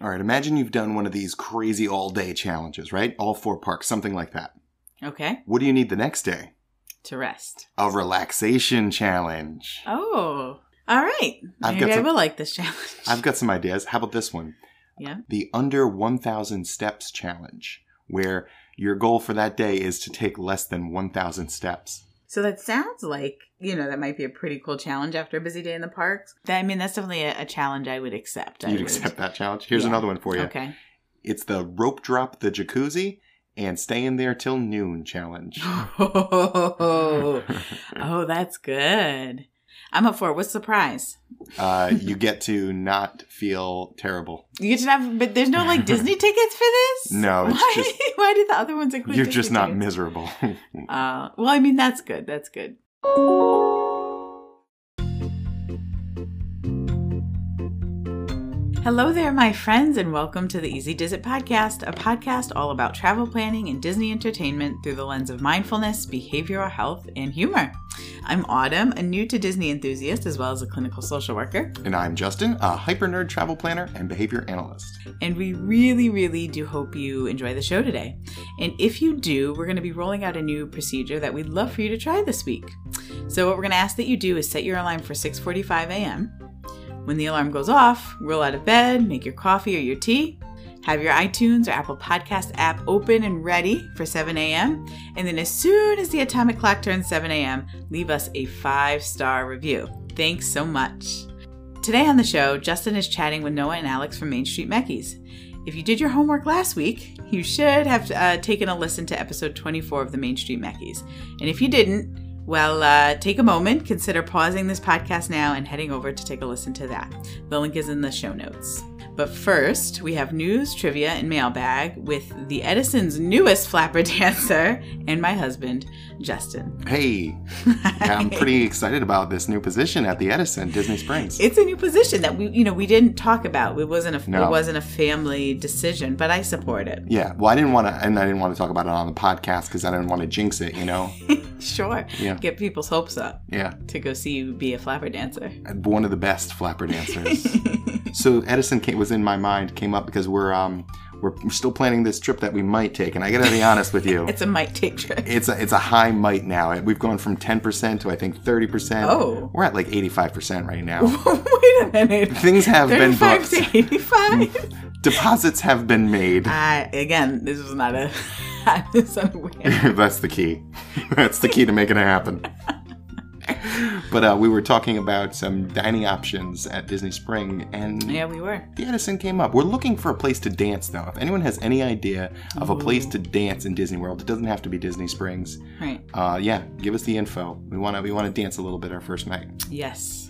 All right, imagine you've done one of these crazy all day challenges, right? All four parks, something like that. Okay. What do you need the next day? To rest. A relaxation challenge. Oh. All right. I've Maybe got I some- will like this challenge. I've got some ideas. How about this one? Yeah. The under 1,000 steps challenge, where your goal for that day is to take less than 1,000 steps. So that sounds like, you know, that might be a pretty cool challenge after a busy day in the parks. That, I mean, that's definitely a, a challenge I would accept. I You'd would- accept that challenge? Here's Yeah. another one for you. Okay. It's the rope drop the jacuzzi and stay in there till noon challenge. Oh, oh, that's good. I'm up for it. What's the prize? uh, you get to not feel terrible. You get to have, but there's no like Disney tickets for this. No, it's why, just- why did the other ones include? You're Disney just not tickets? miserable. Uh, well, I mean, that's good. That's good. Hello there, my friends, and welcome to the Easy Does podcast, a podcast all about travel planning and Disney entertainment through the lens of mindfulness, behavioral health, and humor. I'm Autumn, a new to Disney enthusiast as well as a clinical social worker, and I'm Justin, a hyper nerd travel planner and behavior analyst. and we really, really do hope you enjoy the show today. And if you do, we're going to be rolling out a new procedure that we'd love for you to try this week. So what we're going to ask that you do is set your alarm for 6:45 a.m. When the alarm goes off, roll out of bed, make your coffee or your tea, have your iTunes or Apple Podcast app open and ready for 7 a.m. And then as soon as the atomic clock turns 7 a.m., leave us a five-star review. Thanks so much. Today on the show, Justin is chatting with Noah and Alex from Main Street Meckies. If you did your homework last week, you should have uh, taken a listen to episode 24 of the Main Street Meckies. And if you didn't, well, uh, take a moment, consider pausing this podcast now and heading over to take a listen to that. The link is in the show notes. But first, we have news, trivia, and mailbag with the Edison's newest flapper dancer and my husband, Justin. Hey, I'm pretty excited about this new position at the Edison Disney Springs. It's a new position that we, you know, we didn't talk about. It wasn't a, No. it wasn't a family decision, but I support it. yeah, well, I didn't want to, and I didn't want to talk about it on the podcast because I didn't want to jinx it, you know? Sure, Yeah. get people's hopes up Yeah, to go see you be a flapper dancer. one of the best flapper dancers. so Edison came, was in my mind, came up because we're um we're, still planning this trip that we might take, and I gotta be honest with you. It's a might take trip. It's a, it's a high might now. We've gone from 10% to I think 30%. Oh. We're at like 85% right now. Wait a minute. Things have been 35 booked. to 85? Deposits have been made. I, again, this is not a. I was unaware. That's the key. That's the key to making it happen. But uh, we were talking about some dining options at Disney Spring, and Yeah, we were. the Edison came up. We're looking for a place to dance, though. If anyone has any idea of a place to dance in Disney World, it doesn't have to be Disney Springs. Right. Uh, yeah, give us the info. We want to we want to dance a little bit our first night. Yes.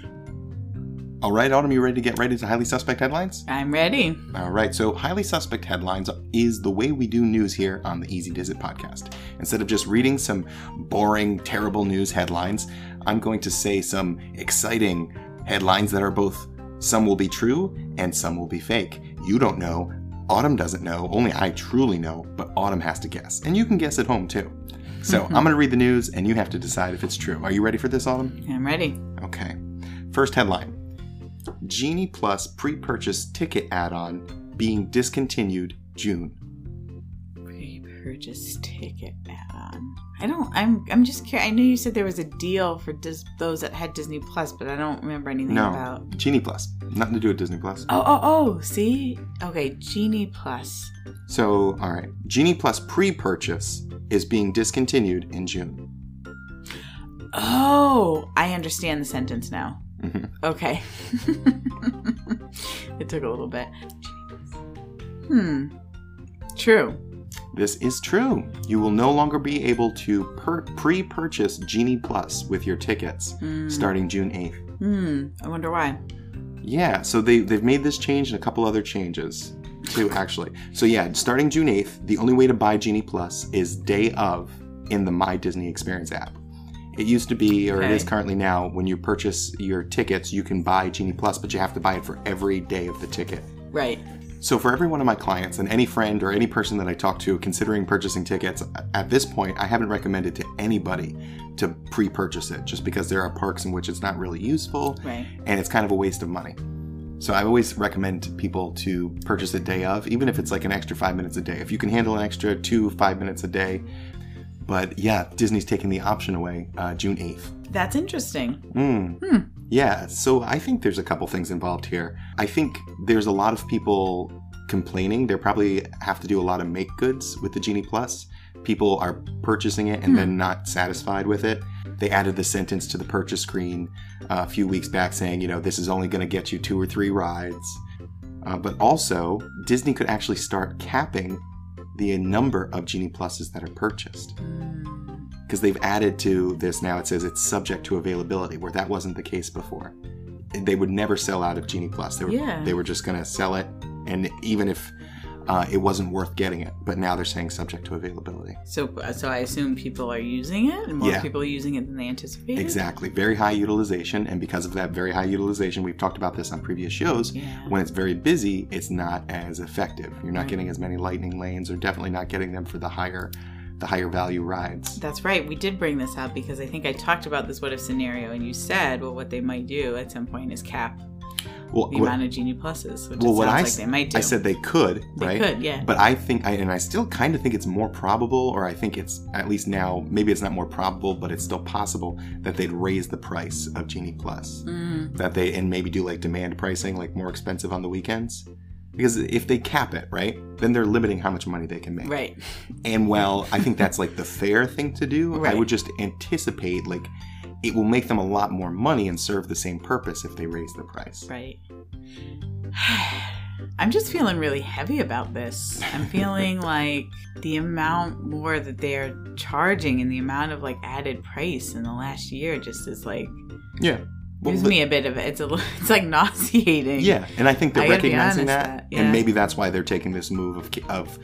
All right, Autumn, you ready to get ready to highly suspect headlines? I'm ready. All right, so highly suspect headlines is the way we do news here on the Easy Does It podcast. Instead of just reading some boring, terrible news headlines, I'm going to say some exciting headlines that are both some will be true and some will be fake. You don't know, Autumn doesn't know, only I truly know, but Autumn has to guess. And you can guess at home too. So I'm mm-hmm. going to read the news and you have to decide if it's true. Are you ready for this, Autumn? I'm ready. Okay. First headline Genie Plus pre purchase ticket add on being discontinued June. Pre-purchase ticket add-on. I don't. I'm. I'm just curious. I know you said there was a deal for dis- those that had Disney Plus, but I don't remember anything No. about. Genie Plus. Nothing to do with Disney Plus. Oh, oh, oh. See. Okay. Genie Plus. So, all right. Genie Plus pre purchase is being discontinued in June. Oh, I understand the sentence now. Mhm. Okay. it took a little bit. Hmm. True. This is true. You will no longer be able to per- pre purchase Genie Plus with your tickets Hmm. starting June 8th. Hmm. I wonder why. Yeah, so they, they've made this change and a couple other changes too, actually. So, yeah, starting June 8th, the only way to buy Genie Plus is day of in the My Disney Experience app. It used to be, or it is currently now, when you purchase your tickets, you can buy Genie Plus, but you have to buy it for every day of the ticket. Right. So, for every one of my clients and any friend or any person that I talk to considering purchasing tickets, at this point, I haven't recommended to anybody to pre purchase it just because there are parks in which it's not really useful Right. and it's kind of a waste of money. So I always recommend people to purchase a day of, even if it's like an extra five minutes a day. If you can handle an extra two, five minutes a day. But yeah, Disney's taking the option away uh, June 8th. That's interesting. Mm. Yeah, so I think there's a couple things involved here. I think there's a lot of people complaining. They probably have to do a lot of make goods with the Genie Plus. People are purchasing it and then not satisfied with it. They added the sentence to the purchase screen uh, a few weeks back saying, you know, this is only going to get you two or three rides. Uh, but also, Disney could actually start capping the number of Genie Pluses that are purchased. Because they've added to this now, it says it's subject to availability, where that wasn't the case before. They would never sell out of Genie Plus. They were, Yeah. they were just going to sell it, and even if uh, it wasn't worth getting it, but now they're saying subject to availability. So, so I assume people are using it, and more Yeah. people are using it than they anticipated. Exactly. Very high utilization. And because of that very high utilization, we've talked about this on previous shows. Yeah. When it's very busy, it's not as effective. You're not Right. getting as many lightning lanes or definitely not getting them for the higher the higher value rides. That's right. We did bring this up because I think I talked about this what if scenario, and you said, well, what they might do at some point is cap Well, the what, amount of Genie Pluses, which well, it what sounds I, like they might do. I said they could, they right? could, yeah. But I think, I, and I still kind of think it's more probable, or I think it's at least now, maybe it's not more probable, but it's still possible that they'd raise the price of Genie Plus. Mm, That they, and maybe do like demand pricing, like more expensive on the weekends. Because if they cap it, right, then they're limiting how much money they can make. right. And well, I think that's like the fair thing to do. I would just anticipate like it will make them a lot more money and serve the same purpose if they raise the price. Right. I'm just feeling really heavy about this. I'm feeling like the amount more that they're charging and the amount of like added price in the last year just is like Yeah. Well, gives but- me a bit of it. it's a it's like nauseating. Yeah, and I think they're I recognizing that, that, yeah. and maybe that's why they're taking this move of of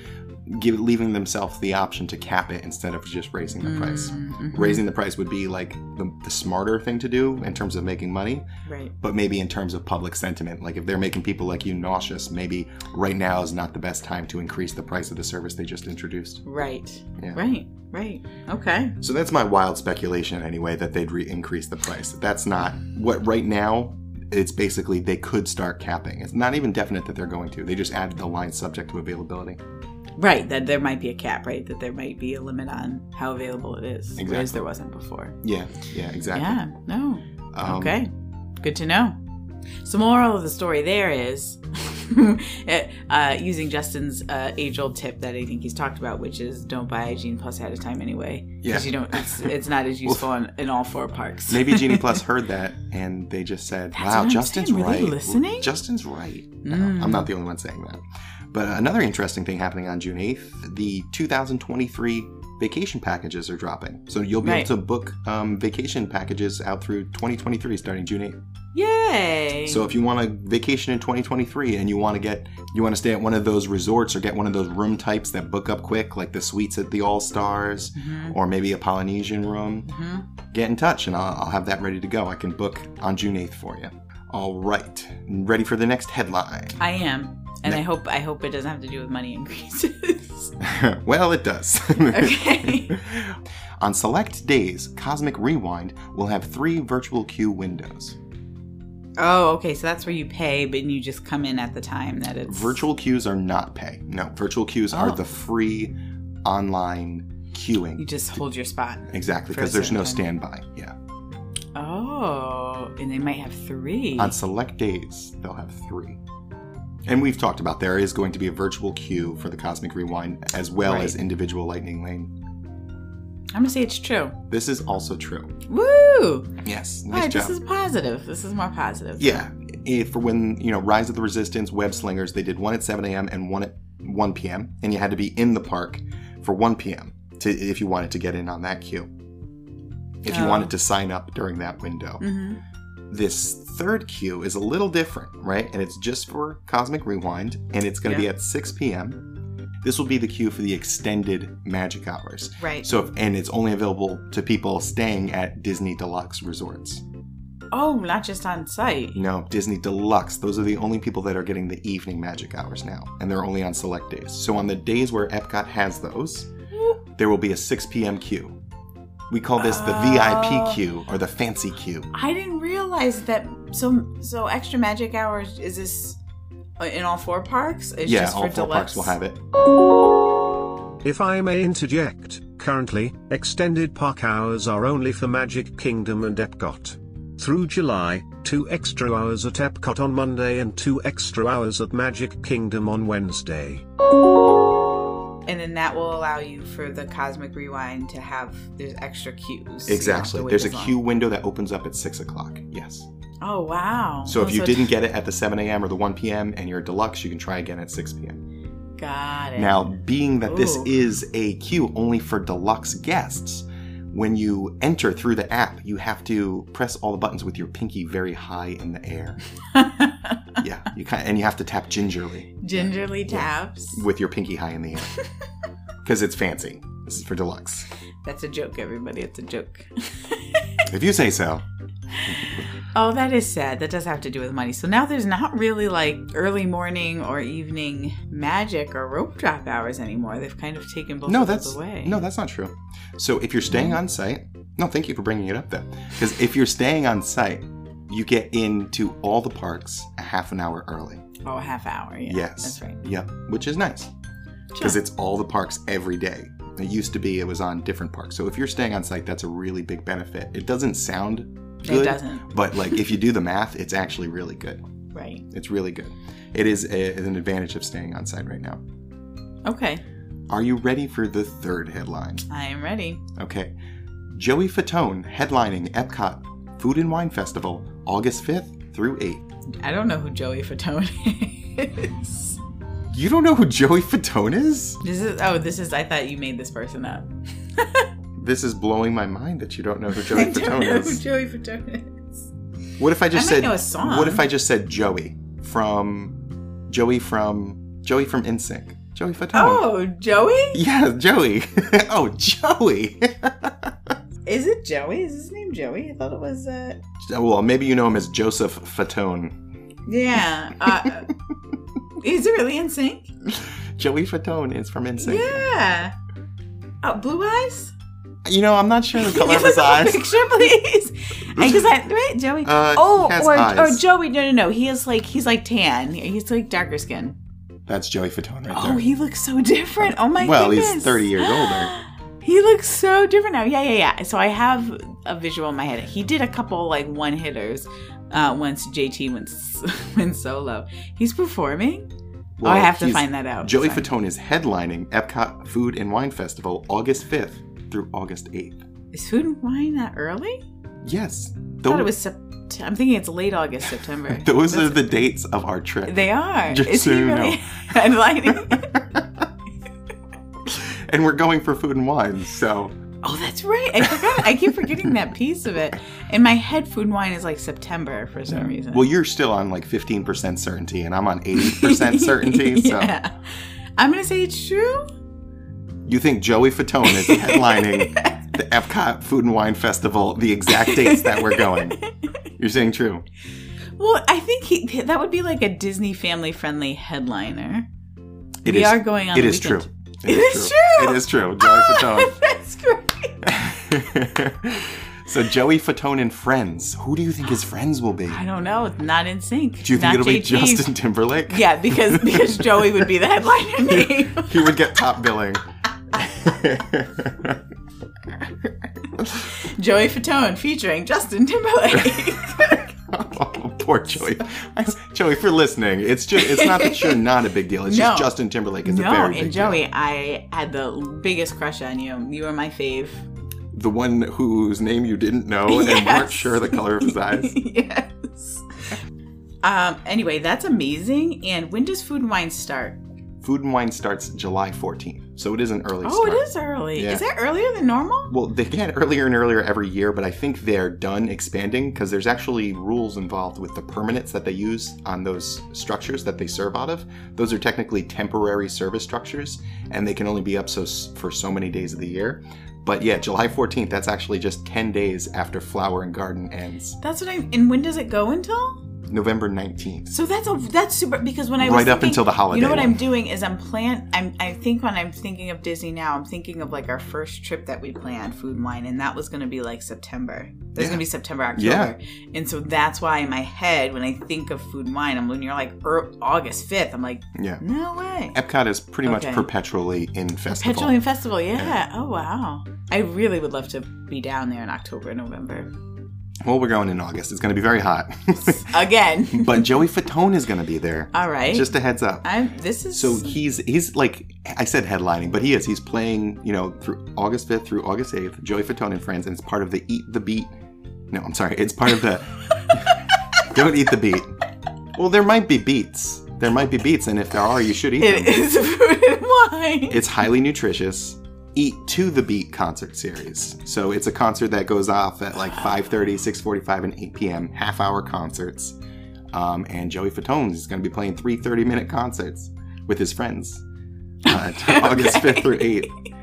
give, leaving themselves the option to cap it instead of just raising the price. Mhm. Raising the price would be like the, the smarter thing to do in terms of making money, Right. but maybe in terms of public sentiment, like if they're making people like you nauseous, maybe right now is not the best time to increase the price of the service they just introduced. Right. Yeah. Right. Right. Okay. So that's my wild speculation anyway that they'd re- increase the price. That's not what right now. It's basically they could start capping. It's not even definite that they're going to. They just added the line subject to availability. Right. That there might be a cap. Right. That there might be a limit on how available it is, whereas there wasn't before. Yeah, yeah, exactly. Yeah. No. Um, okay. Good to know. So, moral of the story there is uh, using Justin's uh, age-old tip that I think he's talked about, which is don't buy Genie Plus ahead of time anyway, Yeah. because you don't. It's, it's not as useful in, in all four parks. Maybe Genie Plus heard that and they just said, That's "Wow, Justin's saying. Were they right. listening? Justin's right." No, Mm. I'm not the only one saying that. But another interesting thing happening on June 8th, the 2023 vacation packages are dropping. So you'll be Right. able to book um, vacation packages out through 2023 starting June 8th. Yay! So if you want a vacation in 2023 and you want to get you want to stay at one of those resorts or get one of those room types that book up quick like the suites at the All Stars Mhm. or maybe a Polynesian room, Mhm. get in touch and I'll, I'll have that ready to go. I can book on June 8th for you. All right. Ready for the next headline? I am, and Ne- I hope I hope it doesn't have to do with money increases. well, it does. Okay. On select days, Cosmic Rewind will have three virtual queue windows. oh, okay. So that's where you pay, but you just come in at the time that it's Virtual queues are not pay. No, virtual queues are Oh. the free online queuing. You just hold your spot. Exactly, because there's no certain standby. Yeah. Oh, and they might have three. On select days, they'll have three. And we've talked about there is going to be a virtual queue for the Cosmic Rewind as well Right. as individual Lightning Lane. I'm gonna say it's true. This is also true. Woo! Yes, nice right, this is positive. This is more positive. Yeah, if for when you know Rise of the Resistance, Web Slingers, they did one at 7 a.m. and one at 1 p.m. and you had to be in the park for 1 p.m. to if you wanted to get in on that queue. If you Oh. wanted to sign up during that window. hmm This third queue is a little different, right? And it's just for Cosmic Rewind, and it's going to be at 6 p.m. This will be the queue for the extended magic hours. Right. So, if, and it's only available to people staying at Disney Deluxe resorts. oh, not just on site. No, Disney Deluxe. Those are the only people that are getting the evening magic hours now, and they're only on select days. So on the days where Epcot has those, there will be a 6 p.m. queue. We call this the Oh. VIP queue or the fancy queue. I didn't realize that so so extra magic hours is this uh, in all four parks? It's yeah, just all for four deluxe? parks will have it. If I may interject, currently, extended park hours are only for Magic Kingdom and Epcot. Through July, two extra hours at Epcot on Monday and two extra hours at Magic Kingdom on Wednesday. And then that will allow you for the Cosmic Rewind to have there's extra queues. so you don't have to Exactly. There's a long. queue window that opens up at six o'clock. Yes. Oh wow! So if Oh, you didn't get it at the 7 a.m. or the 1 p.m. and you're deluxe, you can try again at 6 p.m. got it. Now, being that this is a queue only for deluxe guests, when you enter through the app, you have to press all the buttons with your pinky very high in the air. yeah, you kind and you have to tap gingerly gingerly taps. with your pinky high in the air because it's fancy. This is for deluxe. That's a joke, everybody. It's a joke. If you say so. Oh, that is sad. That does have to do with money. So now there's not really like early morning or evening magic or rope drop hours anymore. They've kind of taken both No, of that's those away. no, that's not true. So if you're staying mm-hmm. on site, no, thank you for bringing it up though, because if you're staying on site, you get into all the parks a half an hour early. Oh, a half hour. Yeah, yes, that's right. Yep, which is nice because Sure. it's all the parks every day. It used to be it was on different parks. So if you're staying on site, that's a really big benefit. It doesn't sound good, It doesn't. but like if you do the math, it's actually really good. Right. It's really good. It is a, an advantage of staying on site right now. Okay. Are you ready for the third headline? I am ready. Okay. Joey Fatone headlining Epcot Food and Wine Festival August 5th through 8th. I don't know who Joey Fatone is. You don't know who Joey Fatone is? This is oh, this is I thought you made this person up. This is blowing my mind that you don't know who I Joey don't Fatone know who is. Joey Fatone is. What if I just I might said know a song. What if I just said Joey from Joey from Joey from NSYNC? Joey Fatone. Oh, Joey? Yeah, Joey. oh, Joey. Is it Joey? Is his name Joey? I thought it was uh well, maybe you know him as Joseph Fatone. Yeah. Uh, is it really in sync? Joey Fatone is from NSYNC. Yeah. Oh, blue eyes? You know, I'm not sure the color of his eyes. Picture, please. Because I right, Joey. Uh, oh, or eyes. or Joey. No, no, no. He is like he's like tan. He's like darker skin. That's Joey Fatone right Oh, there. Oh, he looks so different. Oh my god. well, goodness. he's 30 years older. He looks so different now. Yeah, yeah, yeah. So I have a visual in my head. He did a couple like one hitters uh, once JT went went solo. He's performing. oh, I have to find that out. Joey Sorry. Fatone is headlining Epcot Food and Wine Festival August 5th through August 8th. Is food and wine that early? Yes. I thought it was Sept- I'm thinking it's late August, September. Those are the dates of our trip. They are. Just Is so he you really know. headlining? and we're going for food and wine, so oh, that's right. I forgot. I keep forgetting that piece of it. In my head, food and wine is like September for some reason. well, you're still on like 15% certainty, and I'm on 80% certainty. So yeah. I'm gonna say it's true. You think Joey Fatone is headlining the Epcot Food and Wine Festival, the exact dates that we're going? You're saying true. Well, I think he, that would be like a Disney family friendly headliner. It we is- are going on. It is true. It It is true. It is true. Joey Oh, that's great. So Joey Fatone and Friends. Who do you think his friends will be? I don't know. Not in sync. Do you think not it'll be Justin Timberlake? Yeah, because because Joey would be the headliner name. He would get top billing. Joey Fatone featuring Justin Timberlake. oh, poor Joey. Joey, you're listening, it's just it's not that you're not a big deal. It's just Justin Timberlake is a no, very big and deal. Joey, I had the biggest crush on you. You were my fave. The one whose name you didn't know and weren't sure the color of his eyes. yes. Um. Anyway, that's amazing. And when does Food and Wine start? Food and Wine starts July 14th, so it is an early Oh, start. it is early. Yeah. Is that earlier than normal? Well, they get earlier and earlier every year, but I think they're done expanding because there's actually rules involved with the permanents that they use on those structures that they serve out of. Those are technically temporary service structures, and they can only be up so for so many days of the year. But yeah, July 14th, that's actually just 10 days after Flower and Garden ends. That's what I. And when does it go until? November 19th. So that's a that's super because when I was Right up thinking- until the holiday You know what I'm doing is I'm plan. I'm I think when I'm thinking of Disney now, I'm thinking of like our first trip that we planned, food and wine, and that was going to be like September. There's Yeah. going to be September, October, Yeah. and so that's why in my head when I think of food and wine, I'm when you're like er, August 5th, I'm like, Yeah. no way. Epcot is pretty much perpetually in festival. Perpetually in Festival, yeah. Oh wow. I really would love to be down there in October, November. Well, we're going in August. It's going to be very hot. Again. but Joey Fatone is going to be there. All right. Just a heads up. I'm this is So he's he's like I said headlining, but he is he's playing you know through August fifth through August eighth. Joey Fatone and friends, and it's part of the Eat the Beat. No, I'm sorry, it's part of the Don't Eat the Beat. Well, there might be beats. There might be beats, and if there are, you should eat it them. is food and wine. It's highly nutritious. Eat to the Beat concert series. So it's a concert that goes off at like 5:30, 6:45, and 8 p.m. half hour concerts. Um, and Joey Fatone is going to be playing three 30 minute concerts with his friends uh, to August 5th through 8th.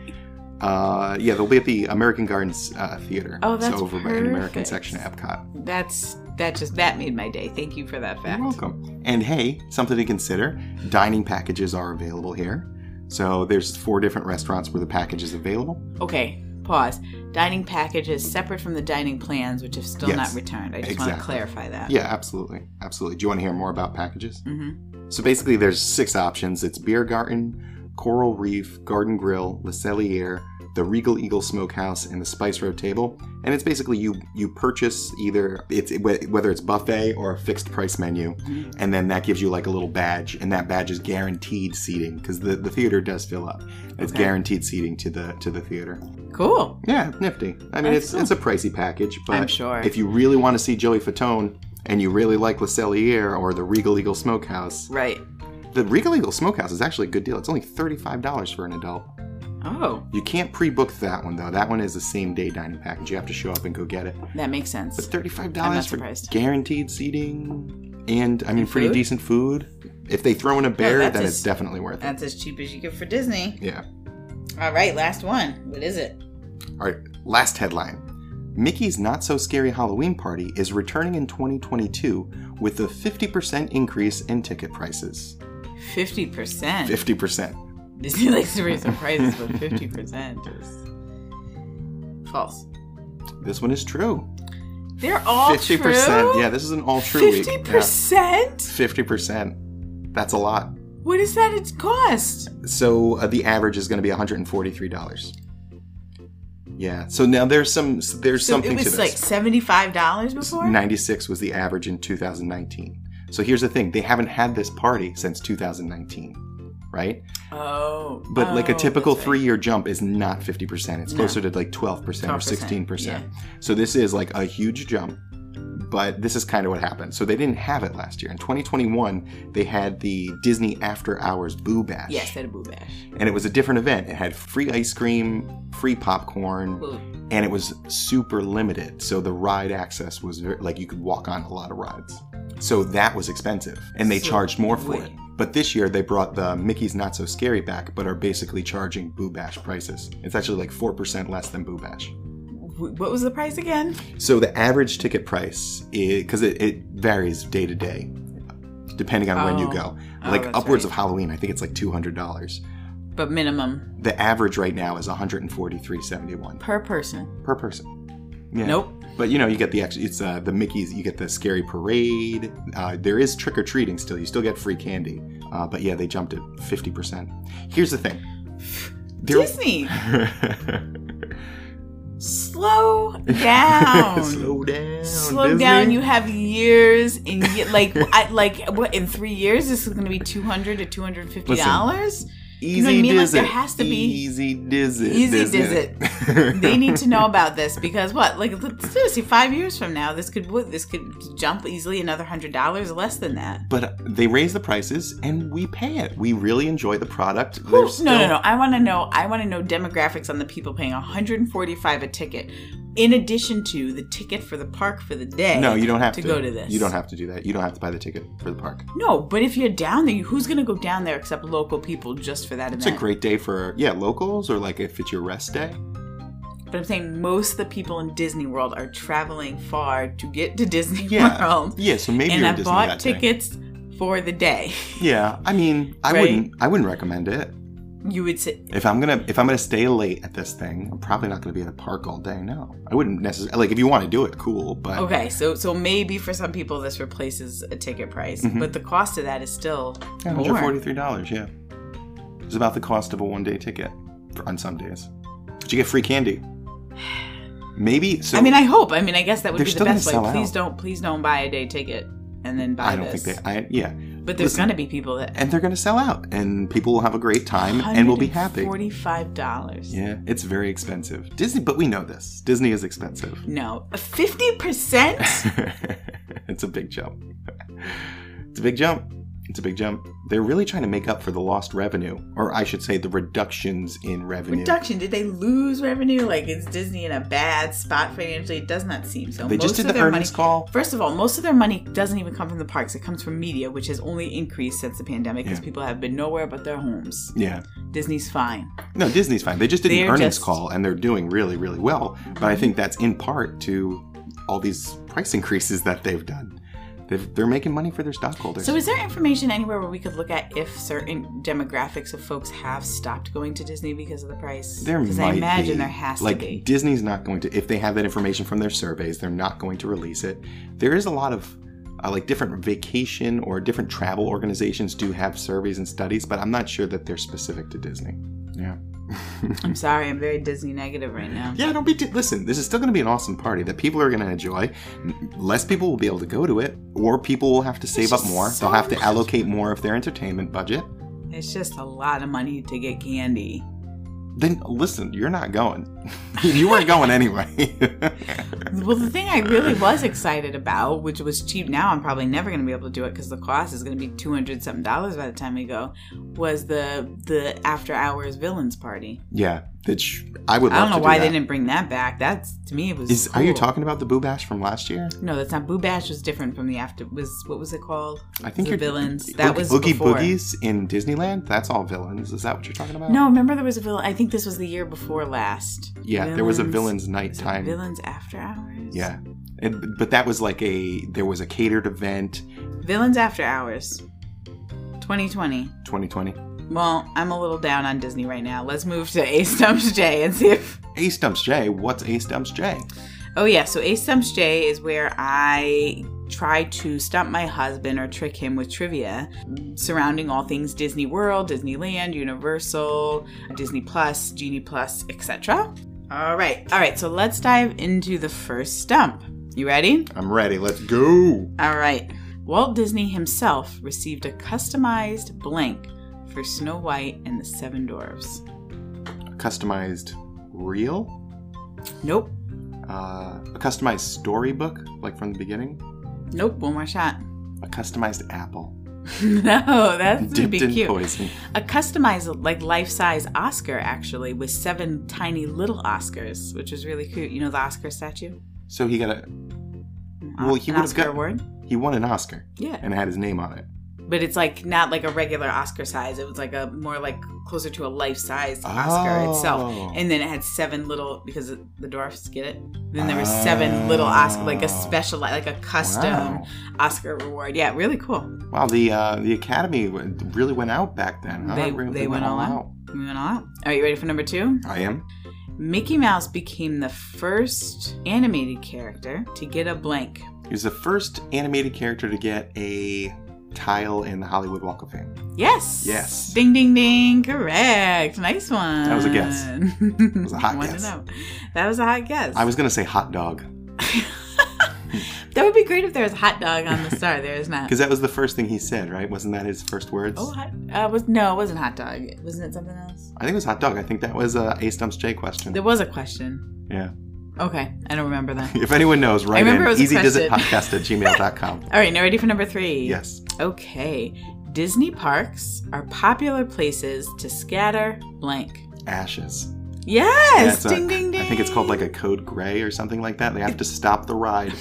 Uh, yeah, they'll be at the American Gardens uh, Theater. Oh, that's so over by the American section of Epcot. That's that just that made my day. Thank you for that fact. You're welcome. And hey, something to consider: dining packages are available here. So there's four different restaurants where the package is available. Okay, pause. Dining packages separate from the dining plans, which have still Yes, not returned. I just want to clarify that. Yeah, absolutely, absolutely. Do you want to hear more about packages? Mm-hmm. So basically, there's six options. It's Beer Garden, Coral Reef, Garden Grill, Le Cellier, the Regal Eagle Smokehouse, and the Spice Road Table. And it's basically you you purchase either it's whether it's buffet or a fixed price menu, mm-hmm. and then that gives you like a little badge, and that badge is guaranteed seating because the, the theater does fill up. It's Okay. guaranteed seating to the to the theater. Cool. Yeah, nifty. I mean, That's it's cool. it's a pricey package, but I'm sure. if you really want to see Joey Fatone and you really like Le Cellier or the Regal Eagle Smokehouse, Right. the Regal Eagle Smokehouse is actually a good deal. It's only $35 for an adult. Oh, You can't pre-book that one though. That one is the same day dining package. You have to show up and go get it. that makes sense. But thirty-five dollars for surprised. guaranteed seating and I mean And pretty food? decent food. If they throw in a bear, that's then a it's definitely worth it. That's as cheap as you get for Disney. Yeah. All right, last one. What is it? All right. Last headline: Mickey's Not So Scary Halloween Party is returning in 2022 with a 50% increase in ticket prices. Fifty percent. 50%. Disney likes to raise their prices, but fifty percent is false. This one is true. They're all 50%. true. Yeah, this is an all true week. Fifty Yeah. percent. 50%. That's a lot. What is that? Its cost? So uh, the average is going to be $143. Yeah. So now there's some there's So something it to was this. like seventy-five dollars before. 96 was the average in 2019. So here's the thing, they haven't had this party since 2019, right? Oh, But like a oh, typical right. 3-year jump is not 50%. It's No. closer to like 12% or 12%, 16%. yeah. So this is like a huge jump. But this is kind of what happened. So they didn't have it last year. In 2021, they had the Disney After Hours Boo Bash. Yes, that a boo bash. and it was a different event. It had free ice cream, free popcorn, Boo. and it was super limited. So the ride access was very, like you could walk on a lot of rides. So that was expensive, and they So, charged more for wait. it. But this year they brought the Mickey's Not So Scary back, but are basically charging Boo Bash prices. It's actually like four percent less than Boo Bash. What was the price again? So the average ticket price, because it, it varies day to day, depending on when you Oh. go. Oh, Like that's upwards right. of Halloween, I think it's like two hundred dollars. But minimum The average right now is one hundred and forty three seventy one per person. per person. Yeah. Nope. But you know, you get the. It's uh, the Mickey's. You get the scary parade. Uh, there is trick or treating still. You still get free candy. Uh, but yeah, they jumped it fifty percent. Here's the thing. There- Disney, slow down. Slow down. Slow Disney. down. You have years, and like, I, like, what in three years? This is going to be two hundred to two hundred fifty dollars. Easy know what I mean? Like, there has to be- easy diz it. Easy diz diz. They need to know about this because what? Like, seriously, five years from now, this could this could jump easily another hundred dollars, less than that. But they raise the prices, and we pay it. We really enjoy the product. Who- There's no, no, no. I want to know. I want to know demographics on the people paying 145 a ticket, in addition to the ticket for the park for the day. No, you don't have to, to go to this. You don't have to do that. You don't have to buy the ticket for the park. No, but if you're down there, who's going to go down there except local people just for that It's a great day for yeah locals or like if it's your rest day. But I'm saying most of the people in Disney World are traveling far to get to Disney Yeah. World. Yeah, so maybe and you're I Disney bought that day. tickets for the day. Yeah, I mean, I Right. wouldn't I wouldn't recommend it. You would say, If I'm gonna if I'm gonna stay late at this thing, I'm probably not gonna be at the park all day. No, I wouldn't necessarily like if you want to do it, cool. But okay, so so maybe for some people this replaces a ticket price, Mhm. but the cost of that is still yeah, more. $143, yeah, it's about the cost of a one day ticket for, on some days. But you get free candy. Maybe so. I mean, I hope. I mean, I guess that would be the best way. Please out. don't, please don't buy a day ticket and then buy I don't this. think they. I yeah, but there's going to be people that and they're gonna sell out, and people will have a great time, and will be happy. Forty-five dollars. Yeah, it's very expensive. Disney, but we know this. Disney is expensive. No, fifty percent. it's a big jump. It's a big jump. It's a big jump. They're really trying to make up for the lost revenue, or I should say, the reductions in revenue. Reduction? Did they lose revenue? Like is Disney in a bad spot financially? It does not seem so. They just did of the earnings money- call. First of all, most of their money doesn't even come from the parks. It comes from media, which has only increased since the pandemic because Yeah. people have been nowhere but their homes. Yeah. Disney's fine. No, Disney's fine. They just did an They're earnings just- call, and they're doing really, really well. But I mhm. think that's in part to all these price increases that they've done. They've, they're making money for their stockholders. So, is there information anywhere where we could look at if certain demographics of folks have stopped going to Disney because of the price? There might I imagine be. there has like, to be. Disney's not going to, if they have that information from their surveys, they're not going to release it. There is a lot of, uh, like, different vacation or different travel organizations do have surveys and studies, but I'm not sure that they're specific to Disney. Yeah. I'm sorry, I'm very Disney negative right now. Yeah, don't be. T- listen, this is still going to be an awesome party that people are going to enjoy. Less people will be able to go to it, or people will have to save up more. so They'll have to allocate more of their entertainment budget. It's just a lot of money to get candy. Then listen, you're not going. you weren't going anyway. Well, the thing I really was excited about, which was cheap now, I'm probably never going to be able to do it because the cost is going to be two hundred something dollars by the time we go. Was the the after hours villains party? yeah, which I would. I don't know do why that. they didn't bring that back. That's to me it was. Is are you talking about the Boo Bash from last year? No, that's not. Boo Bash was different from the after. Was what was it called? I think The villains. That Oogie- was Oogie before. Boogies in Disneyland. That's all villains. Is that what you're talking about? No, remember there was a villain. I think this was the year before last. Yeah, there was a Villains- villains nighttime. Villains after hours. Yeah, and, but that was like a there was a catered event. Villains after hours. 2020. 2020. Well, I'm a little down on Disney right now. Let's move to A Stumps J and see if. A Stumps J. What's A Stumps J? Oh, yeah. So A Stumps J is where I try to stump my husband or trick him with trivia surrounding all things Disney World, Disneyland, Universal, Disney Plus, Genie Plus, etc. All right. All right. So let's dive into the first stump. You ready? I'm ready. Let's go. All right. Walt Disney himself received a customized blank for Snow White and the Seven Dwarfs. Customized reel. Nope. Uh, a customized storybook, like from the beginning. Nope. One more shot. A customized apple no, that's dipped be in cute. poison. A customized, like life-size Oscar, actually, with seven tiny little Oscars, which was really cute. You know the Oscar statue? So he got a Well, he Oscar got- award. he won an Oscar Yeah, and it had his name on it. But it's like not like a regular Oscar size. It was like a more like closer to a life-size Oscar itself. Oh. And then it had seven little because the dwarfs get it. Then there were seven little Oscar, like a Oh. special, like a custom Wow. Oscar reward. Yeah, really cool. Wow, the uh, the Academy really went out back then. Huh? They, Really they went all out. We went all out. Are you ready for number two? I am. Mickey Mouse became the first animated character to get a blank. He was the first animated character to get a tile in the Hollywood Walk of Fame. Yes. Yes. Ding ding ding. Correct. Nice one. That was a guess. That was a hot guess. That was a hot guess. I was gonna say hot dog that would be great if there was a hot dog on the star. There is not. because that was the first thing he said, right? Wasn't that his first words? Oh, hot. Uh, was no, it wasn't hot dog. Wasn't it something else? I think it was hot dog. I think that was uh, a Stumps J question. There was a question. yeah. Okay, I don't remember that. If anyone knows, write in it was a easydizitpodcast at gmail.com. All right, now ready for number three? Yes. Okay. Disney parks are popular places to scatter blank. Ashes. Yes! Yeah, it's a- ding ding ding. I think it's called like a code gray or something like that. They have to stop the ride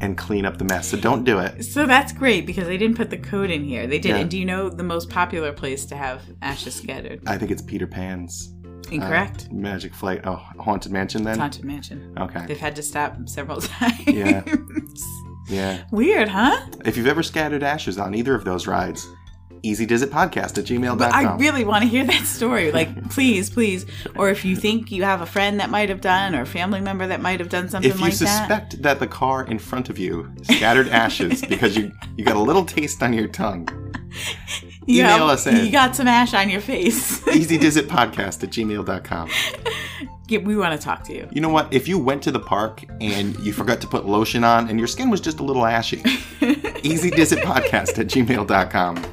and clean up the mess. So don't do it. So that's great because they didn't put the code in here. They did. Yeah. And do you know the most popular place to have ashes scattered? I think it's Peter Pan's. Incorrect. Uh, Magic Flight. Oh, Haunted Mansion then? Haunted Mansion. Okay. They've had to stop several times. Yeah. Yeah. Weird, huh? If you've ever scattered ashes on either of those rides, Easy Dizzy Podcast at gmail.com. But I really want to hear that story. Like, please, please. Or if you think you have a friend that might have done or a family member that might have done something like that. if you like that. suspect that. the car in front of you scattered ashes because you, you got a little taste on your tongue, email us in. You got some ash on your face. easydizitpodcast at gmail.com. We want to talk to you. You know what? If you went to the park and you forgot to put lotion on and your skin was just a little ashy, easydizitpodcast at gmail.com.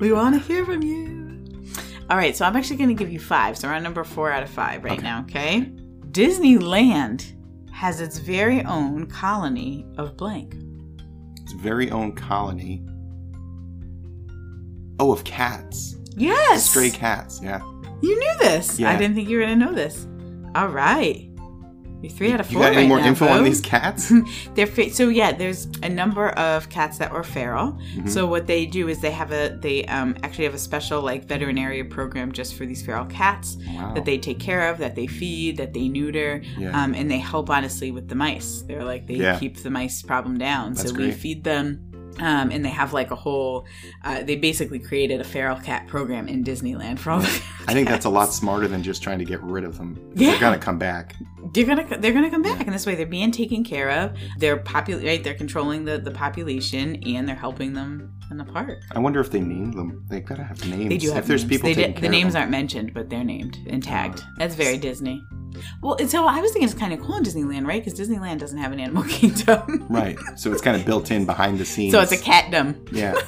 We want to hear from you. All right, so I'm actually going to give you five. So we're on number four out of five right Okay. now, okay? Disneyland has its very own colony of blank. Its very own colony. Oh, of cats. Yes! Stray cats, yeah. You knew this. Yeah. I didn't think you were going to know this. All right. You're three out of four. You got any right more now, info on Bo. these cats? They're fa- so yeah. There's a number of cats that were feral. Mm-hmm. So what they do is they have a they um actually have a special like veterinary program just for these feral cats Wow. that they take care of, that they feed, that they neuter, Yeah. um, and they help honestly with the mice. They're like they Yeah. keep the mice problem down. That's so we feed them. Um, and they have like a whole. Uh, they basically created a feral cat program in Disneyland for all the. I think that's a lot smarter than just trying to get rid of them. Yeah. They're gonna come back. they're gonna they're gonna come back in this way. They're being taken care of. They're popul right. They're controlling the the population and they're helping them in the park. I wonder if they named them. They gotta have names. They do have if there's people They care the names them. aren't mentioned, but they're named and tagged. That's very Disney. Well, so I was thinking it's kind of cool in Disneyland, right? Because Disneyland doesn't have an animal kingdom, Right. So it's kind of built in behind the scenes. so it's a catdom. Yeah.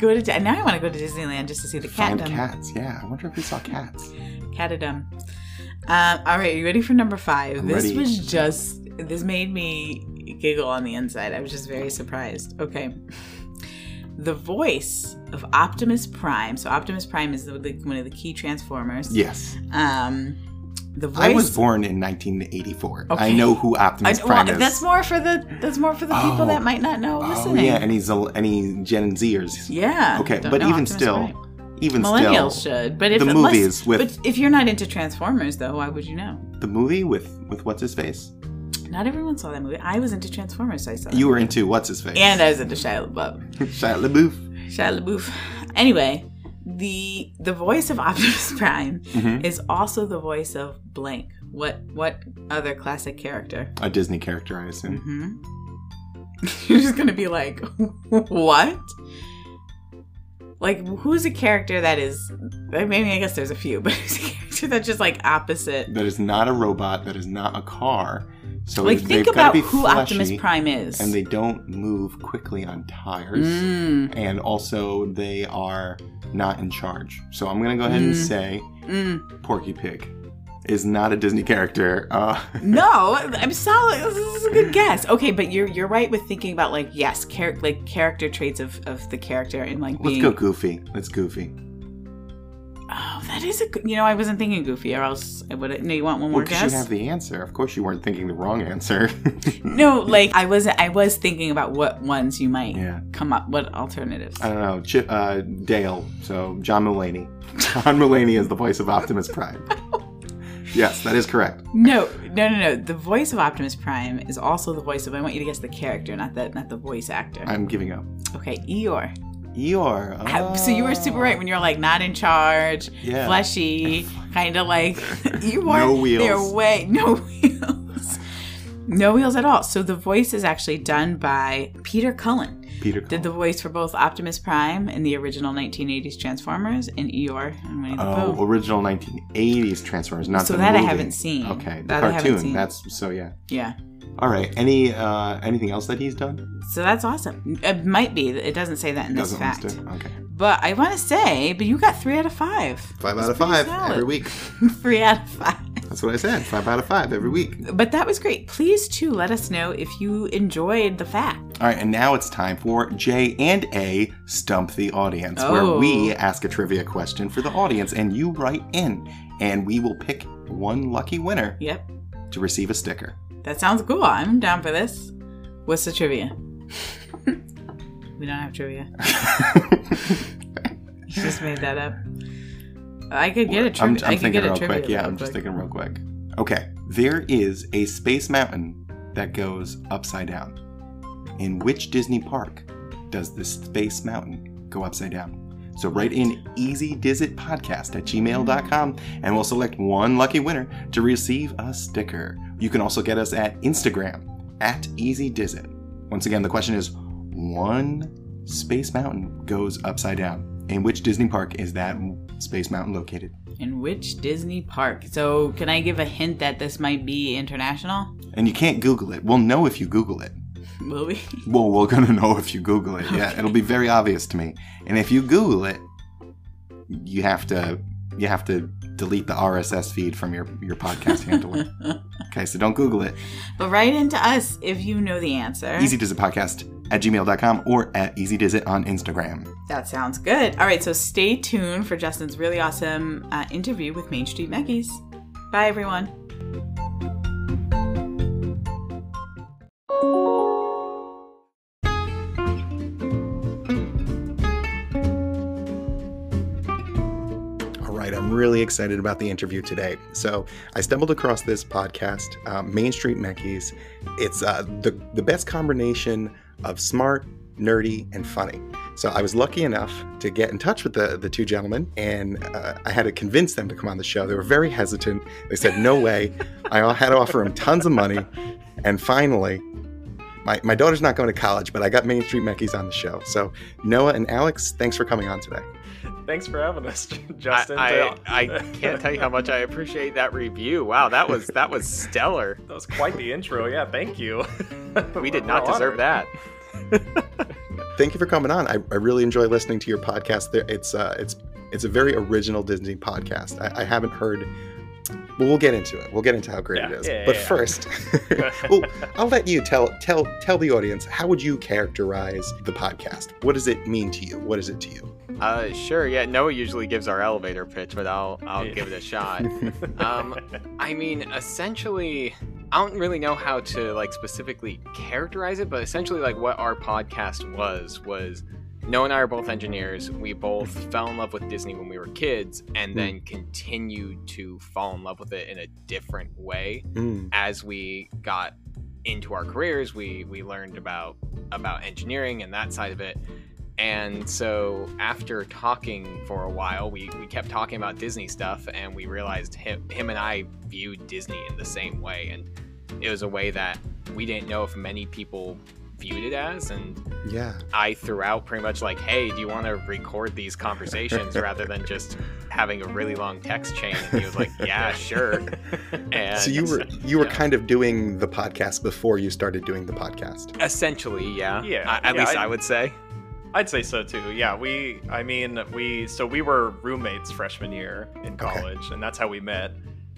go to now. I want to go to Disneyland just to see the Find catdom. cats. Yeah. I wonder if we saw cats. Catadum. Um, all right, Are you ready for number 5 I'm this ready. was just this made me giggle on the inside. I was just very surprised. Okay. The voice of Optimus Prime. So Optimus Prime is the, the, one of the key Transformers. Yes. Um, the voice. I was born in 1984. Okay. I know who I- Optimus well, Prime is. that's more for the that's more for the people Oh. that might not know Oh listening. yeah, any Zil- any Gen Zers. Yeah. Okay, but even Optimus still, Prime. even millennials still, should. But if the unless- movies with- but if you're not into Transformers, though, why would you know? the movie with with what's his face. Not everyone saw that movie. I was into Transformers, so I saw. You were into what's his face. and I was into Shia LaBeouf. Shia LaBeouf. Shia LaBeouf. Anyway, the the voice of Optimus Prime Mhm. is also the voice of blank. What what other classic character? A Disney character, I assume. hmm You're just gonna be like, what? Like, who's a character that is? Maybe I guess there's a few, but who's a character that's just like opposite? That is not a robot. That is not a car. So Like, think about who Optimus Prime is. and they don't move quickly on tires. Mm, And also, they are not in charge. So I'm gonna go ahead and Mm. say mm. Porky Pig is not a Disney character. Uh, No, I'm solid. This is a good guess. Okay, but you're you're right with thinking about like yes, char- like character traits of, of the character and like let's go Goofy. Let's Goofy. Oh, that is a good. You know, I wasn't thinking Goofy, or else I would. No, you want one more Well, guess? you have the answer. Of course, you weren't thinking the wrong answer. No, like I wasn't. I was thinking about what ones you might Yeah. come up. What alternatives? I don't know. Chip, uh, Dale. So John Mulaney. John Mulaney is the voice of Optimus Prime. yes, that is correct. No, no, no, no. The voice of Optimus Prime is also the voice of. I want you to guess the character, not the not the voice actor. I'm giving up. Okay, Eeyore. Eeyore. How- So you were super right when you're like not in charge, Yeah. fleshy, kind of like you are. No wheels. They're way no wheels, no wheels at all. So the voice is actually done by Peter Cullen. Peter. Cullen. Did the voice for both Optimus Prime in the original 1980s Transformers and Eeyore and Winnie the Oh, Pooh. original 1980s Transformers, not So the that I movie. haven't seen. Okay, the That I haven't cartoon. seen. That's so yeah. Yeah. All right. Any uh anything else that he's done? So that's awesome. It might be. It doesn't say that in this Doesn't fact. list it? Okay. But I want to say, but you got three out of five. Five out of pretty five solid. every week. three out of five. That's what I said. Five out of five every week. But that was great. Please, too, let us know if you enjoyed the fact. All right, and now it's time for J and A Stump the Audience, where Oh. we ask a trivia question for the audience and you write in, and we will pick one lucky winner Yep. to receive a sticker. That sounds cool. I'm down for this. What's the trivia? we don't have trivia. You just made that up. I could get a I'm, trivia. I'm I could thinking get a real quick. Yeah, I'm just quick. thinking real quick. Okay, there is a space mountain that goes upside down. In which Disney park does this space mountain go upside down? So write in Easy Dizit Podcast at gmail.com and we'll select one lucky winner to receive a sticker. You can also get us at Instagram at Easy Dizit. Once again, the question is one space mountain goes upside down. In which Disney park is that space mountain located? In which Disney park? So, can I give a hint that this might be international? And you can't Google it. We'll know if you Google it. Will we? Well, we're gonna know if you Google it. Yeah, it'll be very obvious to me. And if you Google it, you have to you have to delete the RSS feed from your your podcast handler. Okay, so don't Google it. But write into us if you know the answer. Easy Does It Podcast at gmail.com or at Easy Does It on Instagram. That sounds good. All right, so stay tuned for Justin's really awesome uh, interview with Main Street Meckies. Bye, everyone. Excited about the interview today. So I stumbled across this podcast, um, Main Street Meckies. It's uh, the the best combination of smart, nerdy, and funny. So I was lucky enough to get in touch with the the two gentlemen, and uh, I had to convince them to come on the show. They were very hesitant. They said no way. I had to offer them tons of money, and finally. My, my daughter's not going to college, but I got Main Street Meckies on the show. So, Noah and Alex, thanks for coming on today. Thanks for having us, Justin. I, I, I can't tell you how much I appreciate that review. Wow, that was that was stellar. that was quite the intro. Yeah, thank you. We did not deserve that. thank you for coming on. I, I really enjoy listening to your podcast. There, it's uh, it's it's a very original Disney podcast. I, I haven't heard. Well, we'll get into it. We'll get into how great Yeah, it is. yeah, but yeah. first, well, I'll let you tell tell tell the audience how would you characterize the podcast? What does it mean to you? What is it to you? Uh, sure. Yeah, Noah usually gives our elevator pitch, but I'll I'll Yeah. give it a shot. Um, I mean, essentially, I don't really know how to like specifically characterize it, but essentially, like what our podcast was was Noah and I are both engineers. We both fell in love with Disney when we were kids, and then continued to fall in love with it in a different way Mm, as we got into our careers. We we learned about about engineering and that side of it. And so after talking for a while, we, we kept talking about Disney stuff and we realized him, him and I viewed Disney in the same way. And it was a way that we didn't know if many people viewed it as. And yeah. I threw out pretty much like, hey, do you want to record these conversations rather than just having a really long text chain? And he was like, yeah, sure. And So you were you were yeah. kind of doing the podcast before you started doing the podcast. Essentially, yeah. Yeah, I- at yeah, least I- I would say. I'd say so too. Yeah, we. I mean, we. So we were roommates freshman year in Okay. college, and that's how we met.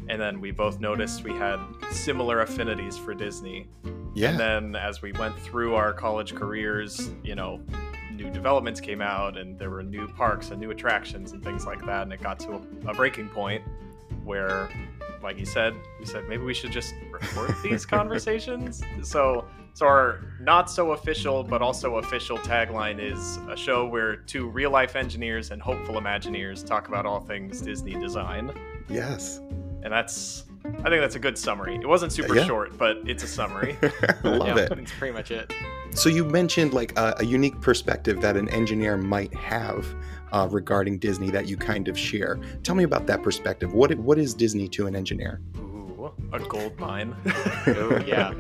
And then we both noticed we had similar affinities for Disney. Yeah. And then as we went through our college careers, you know, new developments came out and there were new parks and new attractions and things like that. And it got to a, a breaking point where, like you said, we said maybe we should just record these conversations. So, so our not so official but also official tagline is a show where two real life engineers and hopeful Imagineers talk about all things Disney design. yes. And that's, I think that's a good summary. It wasn't super Yeah. short, but it's a summary. I love yeah, it. That's pretty much it. So you mentioned like a, a unique perspective that an engineer might have uh, regarding Disney that you kind of share. Tell me about that perspective. What what is Disney to an engineer? Ooh, a gold mine. Ooh, yeah.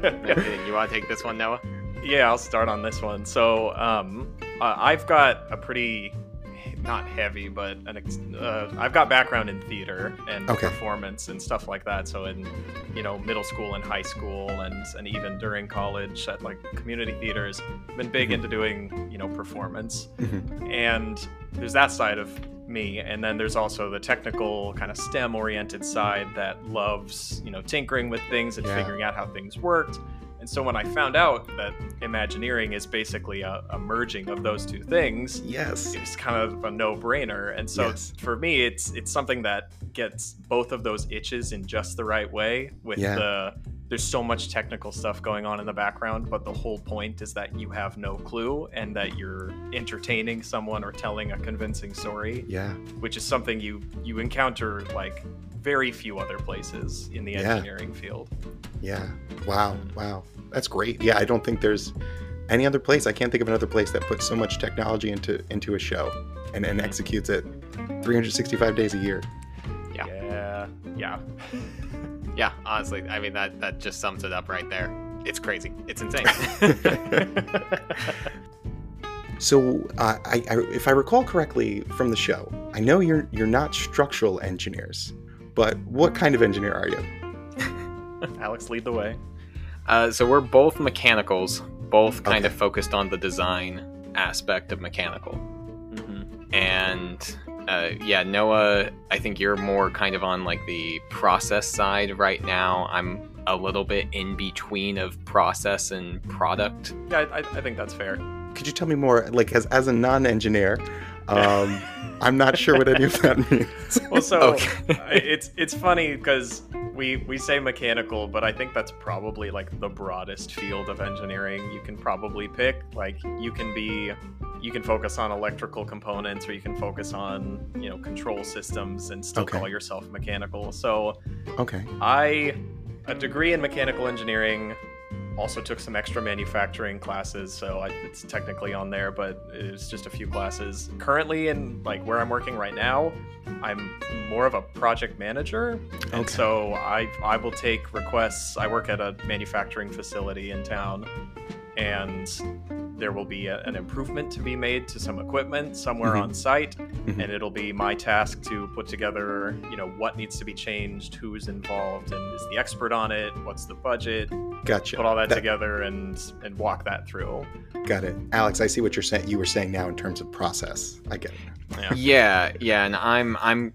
you want to take this one, Noah? yeah, I'll start on this one. So, um, uh, I've got a pretty not heavy, but an ex- uh, I've got background in theater and Okay. performance and stuff like that. So in you know middle school and high school and and even during college at like community theaters, I've been big Mhm. into doing you know performance. Mhm. And there's that side of me, and then there's also the technical kind of STEM oriented side that loves you know tinkering with things and Yeah. figuring out how things worked. And so when I found out that Imagineering is basically a, a merging of those two things, Yes. it's kind of a no-brainer. And so Yes. for me, it's it's something that gets both of those itches in just the right way with Yeah. the there's so much technical stuff going on in the background, but the whole point is that you have no clue and that you're entertaining someone or telling a convincing story, Yeah. which is something you you encounter like very few other places in the Yeah. engineering field. Yeah. Wow. Wow. That's great. Yeah, I don't think there's any other place. I can't think of another place that puts so much technology into into a show and, and executes it 365 days a year. Yeah. Yeah. Yeah. Yeah, honestly, I mean that that just sums it up right there. It's crazy. It's insane. So, uh, I, I, if I recall correctly from the show, I know you're you're not structural engineers, but what kind of engineer are you? Alex, lead the way. uh, so we're both mechanicals, both kind of focused on the design aspect of mechanical. Mm-hmm. And uh, yeah, Noah, I think you're more kind of on like the process side right now. I'm a little bit in between of process and product. Yeah, I, I think that's fair. Could you tell me more, like as as a non-engineer? Um, I'm not sure what any of that means. Well, so Okay. It's it's funny because we we say mechanical, but I think that's probably like the broadest field of engineering you can probably pick. Like you can be you can focus on electrical components or you can focus on, you know, control systems and still Okay. call yourself mechanical. So Okay. I a degree in mechanical engineering also took some extra manufacturing classes so I, it's technically on there but it's just a few classes. Currently in like where i'm working right now i'm more of a project manager. And Okay. so i i will take requests. I work at a manufacturing facility in town and there will be a, an improvement to be made to some equipment somewhere Mhm. on site Mhm. and it'll be my task to put together you know what needs to be changed who's involved and is the expert on it what's the budget Gotcha. put all that, That- together and and walk that through Got it, Alex. I see what you're saying. You were saying now in terms of process. I get it. yeah Yeah, yeah, and I'm I'm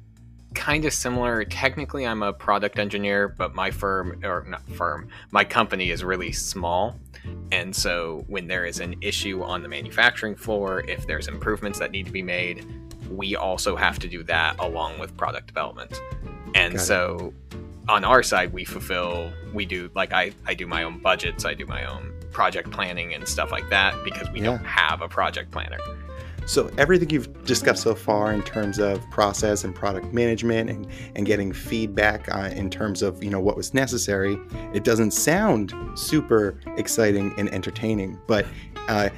kind of similar. Technically, I'm a product engineer, but my firm or not firm, my company is really small. And so when there is an issue on the manufacturing floor, if there's improvements that need to be made, we also have to do that along with product development. And Got it. so on our side, we fulfill, we do like I, I do my own budgets, I do my own project planning and stuff like that because we Yeah. don't have a project planner. So everything you've discussed so far in terms of process and product management and, and getting feedback uh, in terms of you know what was necessary, it doesn't sound super exciting and entertaining, but uh,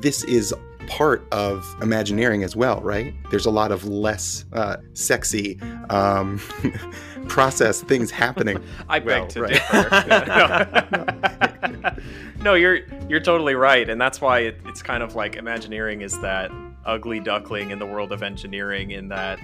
this is part of Imagineering as well, right? There's a lot of less uh, sexy um, process things happening. i beg to right. differ no you're you're totally right and that's why it, it's kind of like imagineering is that ugly duckling in the world of engineering in that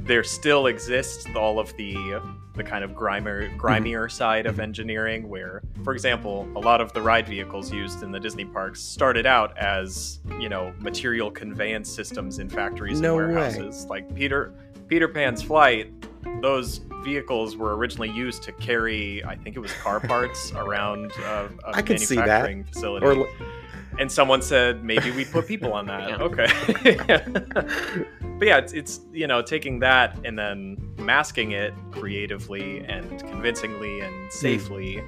there still exists all of the the kind of grimier, mm-hmm. grimier side of mm-hmm. engineering where for example a lot of the ride vehicles used in the disney parks started out as you know material conveyance systems in factories No way. and warehouses like peter peter pan's flight those vehicles were originally used to carry i think it was car parts around a, a I could see that. manufacturing facility Or and someone said maybe we put people on that. Yeah. Okay. but yeah, it's, it's you know taking that and then masking it creatively and convincingly Hmm. and safely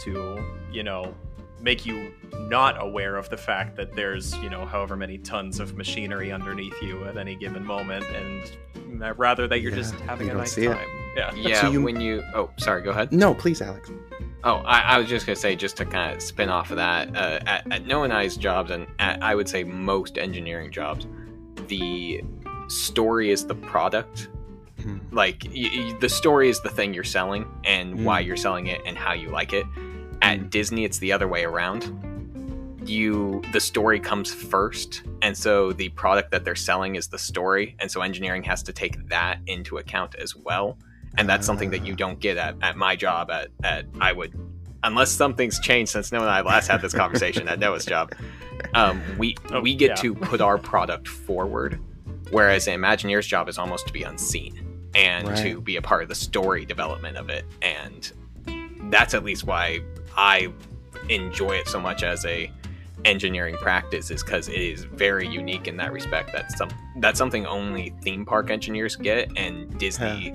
to you know make you not aware of the fact that there's you know however many tons of machinery underneath you at any given moment and uh, rather that you're Yeah, just having you a nice see it. time yeah Yeah, So you- when you oh sorry, go ahead. no, please, Alex. Oh, I, I was just gonna say, just to kind of spin off of that, uh, at, at Noah and I's jobs, and at, I would say most engineering jobs, the story is the product. Hmm. Like y- y- the story is the thing you're selling, and why Mm. you're selling it, and how you like it. At Mm. Disney, it's the other way around. You the story comes first, and so the product that they're selling is the story, and so engineering has to take that into account as well. And that's something that you don't get at, at my job at, at i would unless something's changed since noah and i last had this conversation at noah's job. Um, we Oh, we get yeah. to put our product forward whereas an imagineer's job is almost to be unseen and to be a part of the story development of it. And that's at least why i enjoy it so much as a engineering practice is because it is very unique in that respect that's some that's something only theme park engineers get and disney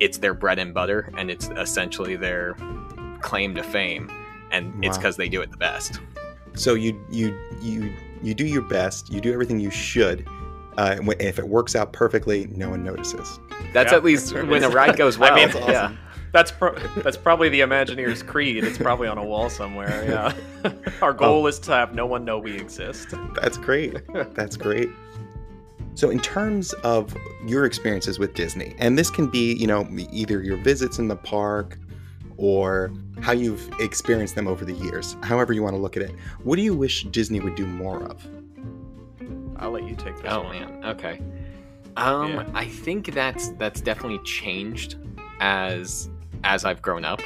it's their bread and butter and it's essentially their claim to fame, and it's because they do it the best. So you you you you do your best. You do everything you should. Uh, if it works out perfectly, no one notices. That's Yeah. at least when a ride goes I well. mean, That's yeah. Awesome. That's pro- that's probably the Imagineers' creed. It's probably on a wall somewhere. Yeah. Our Oh. goal is to have no one know we exist. That's great. That's great. So, in terms of your experiences with Disney, and this can be, you know, either your visits in the park or how you've experienced them over the years, however you want to look at it, what do you wish Disney would do more of? I'll let you take this Oh one. man, okay. Um, Yeah. I think that's that's definitely changed as as I've grown up.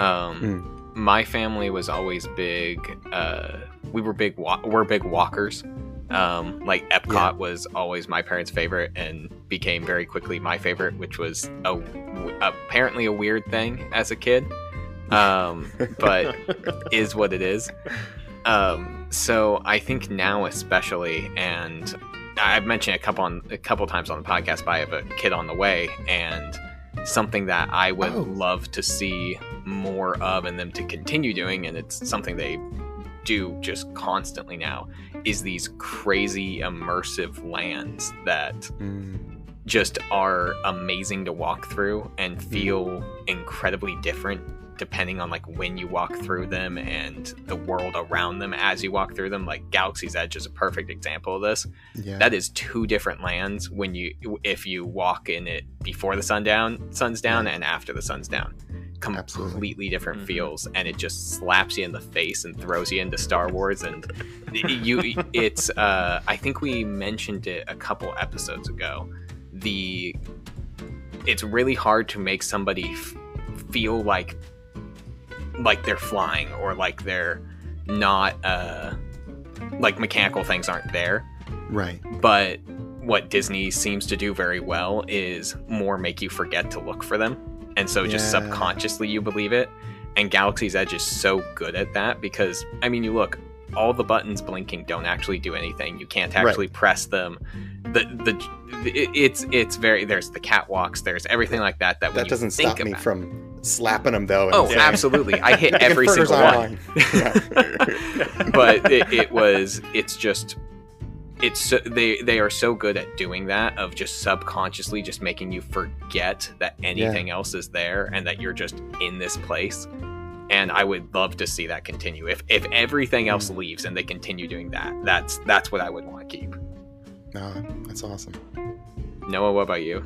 Um, my family was always big. Uh, we were big. Wa- we're big walkers. Um, like Epcot Yeah. was always my parents' favorite and became very quickly my favorite, which was a, apparently a weird thing as a kid. Um, but is what it is. Um, so I think now especially, and I've mentioned a couple on a couple times on the podcast, but I have a kid on the way, and something that I would Oh. love to see more of, and them to continue doing, and it's something they do just constantly now, is these crazy immersive lands that Mm, just are amazing to walk through and feel incredibly different depending on like when you walk through them and the world around them as you walk through them like galaxy's edge is a perfect example of this yeah. that is two different lands when you if you walk in it before the sundown sun's down Right. and after the sun's down Absolutely. completely different Mhm. feels and it just slaps you in the face and throws you into star wars and you it's uh i think we mentioned it a couple episodes ago the it's really hard to make somebody f- feel like like they're flying or like they're not uh like mechanical things aren't there right. but what Disney seems to do very well is more make you forget to look for them. And so just Yeah. subconsciously you believe it. And Galaxy's Edge is so good at that because, I mean, you look, all the buttons blinking don't actually do anything. You can't Right. actually press them. The, the, it's, it's very, there's the catwalks, there's everything like that. That, That doesn't stop me from slapping them, though. Oh, saying, absolutely. I hit every "Confers single one. Yeah. but it, it was it's just it's so, they they are so good at doing that of just subconsciously just making you forget that anything else is there and that you're just in this place and i would love to see that continue if if everything else leaves and they continue doing that that's that's what i would want to keep No, that's awesome. noah what about you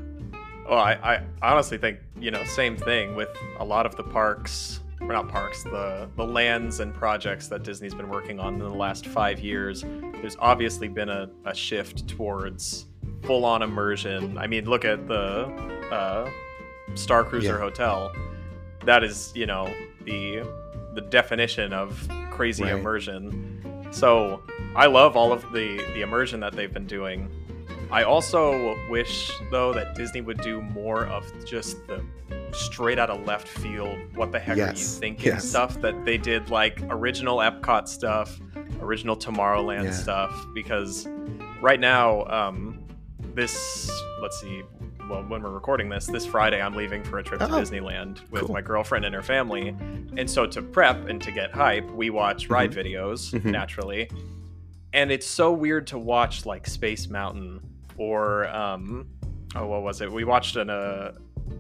Well, I, I honestly think you know same thing with a lot of the parks, or not parks, the the lands and projects that Disney's been working on in the last five years. There's obviously been a, a shift towards full on immersion. I mean, look at the uh, Star Cruiser Yeah. Hotel. That is, you know, the the definition of crazy Right. immersion. So I love all of the the immersion that they've been doing. I also wish though that Disney would do more of just the straight out of left field what the heck are you thinking yes. stuff that they did like original Epcot stuff, original Tomorrowland Yeah. stuff because right now um this let's see well when we're recording this this Friday I'm leaving for a trip to Oh, Disneyland with cool. my girlfriend and her family and so to prep and to get hype we watch ride videos Mhm. naturally and it's so weird to watch like Space Mountain or um oh what was it? We watched an uh,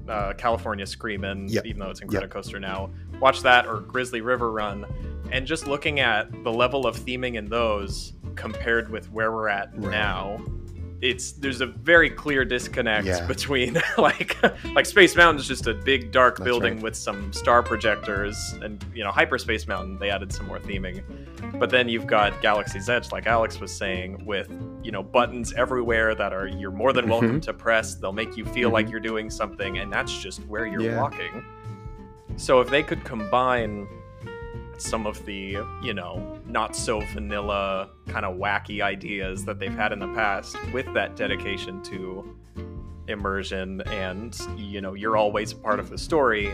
uh California Screamin', Yep. even though it's in Yep. Coaster now. Watch that or Grizzly River Run, and just looking at the level of theming in those compared with where we're at Right. now. It's there's a very clear disconnect Yeah. between like like Space Mountain is just a big dark That's building right. with some star projectors and you know Hyperspace Mountain they added some more theming but then you've got Galaxy's Edge, like Alex was saying, with you know buttons everywhere that are you're more than welcome mm-hmm. to press. They'll make you feel like mm-hmm. you're doing something, and that's just where you're Yeah. walking. So if they could combine some of the you know not so vanilla kind of wacky ideas that they've had in the past with that dedication to immersion and you know you're always a part of the story